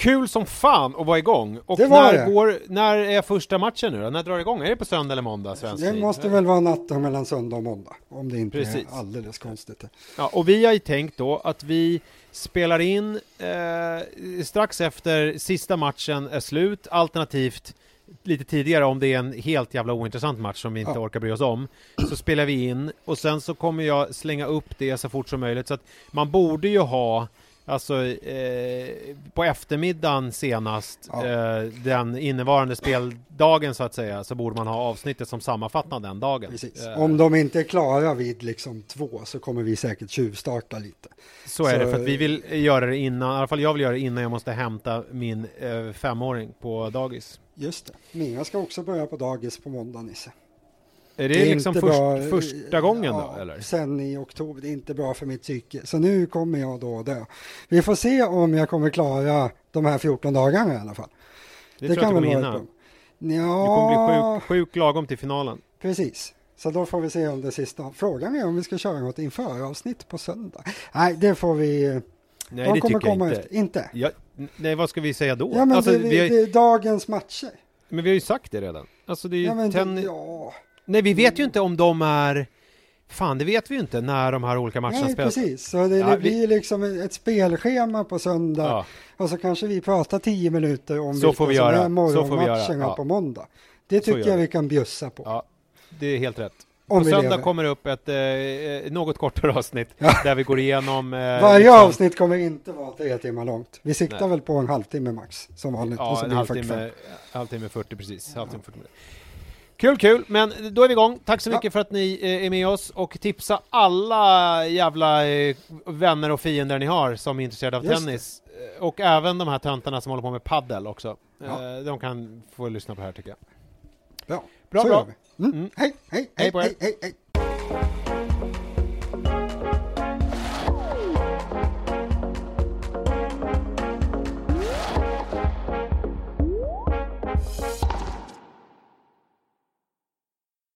Kul som fan att vara igång! Och när, det. Går, när är första matchen nu då? När drar det igång? Är det på söndag eller måndag? Svensk det måste väl vara natten mellan söndag och måndag, om det inte Precis. är alldeles konstigt. Ja, och vi har ju tänkt då att vi spelar in eh, strax efter sista matchen är slut, alternativt lite tidigare om det är en helt jävla ointressant match som vi inte ja. orkar bry oss om så spelar vi in och sen så kommer jag slänga upp det så fort som möjligt så att man borde ju ha Alltså eh, på eftermiddagen senast, Ja. eh, den innevarande speldagen så att säga, så borde man ha avsnittet som sammanfattar den dagen. Eh, Om de inte är klara vid liksom två så kommer vi säkert tjuvstarta lite. så är så- det, för att vi vill göra det innan, i alla fall jag vill göra det innan jag måste hämta min eh, femåring på dagis. Just det. Mina ska också börja på dagis på måndag, Nisse. Är det, Det är liksom först, bra, första gången ja, då, eller? Sen i oktober. Det är inte bra för mitt psyke. Så nu kommer jag då dö. Vi får se om jag kommer klara de här 14 dagarna i alla fall. Det, tror jag att du kommer vara ett Du bra. kommer bli Ja, sjuk, sjuk lagom till finalen. precis. Så då får vi se om det sista. Frågan är om vi ska köra något inför avsnitt på söndag. Nej, det får vi. Nej, de det kommer tycker jag komma inte. efter. Inte? Ja, nej, vad ska vi säga då? Ja, men alltså, det, vi har, det är dagens matcher. men vi har ju sagt det redan. Alltså, det är ju Ja, ten... det, ja. Nej, vi vet ju inte om de är... Fan, det vet vi ju inte när de här olika matcherna Nej, spelas. precis. Så det, Ja, det vi- blir liksom ett spelschema på söndag. Ja, Och så kanske vi pratar tio minuter om Så får vi som göra. är morgonmatcherna Ja. på måndag. Det tycker jag vi. kan bjussa på. ja, det är helt rätt. om på söndag kommer det upp ett eh, något kortare avsnitt Ja. där vi går igenom... Eh, Varje liksom- avsnitt kommer inte vara tre timmar långt. Vi siktar Nej. väl på en halvtimme max som vanligt. Ja, en blir det 45. halvtimme, halvtimme 40 precis. Halvtimme 40 minuter. Kul, kul! Men då är vi igång. Tack så Ja. mycket för att ni eh, är med oss och tipsa alla jävla eh, vänner och fiender ni har som är intresserade av Just tennis. Eh, Och även de här töntarna som håller på med paddel också. Ja. Eh, De kan få lyssna på det här tycker jag. Bra, Bra, bra. Mm. Mm. Hej, hej, Hej hej, hej, hej.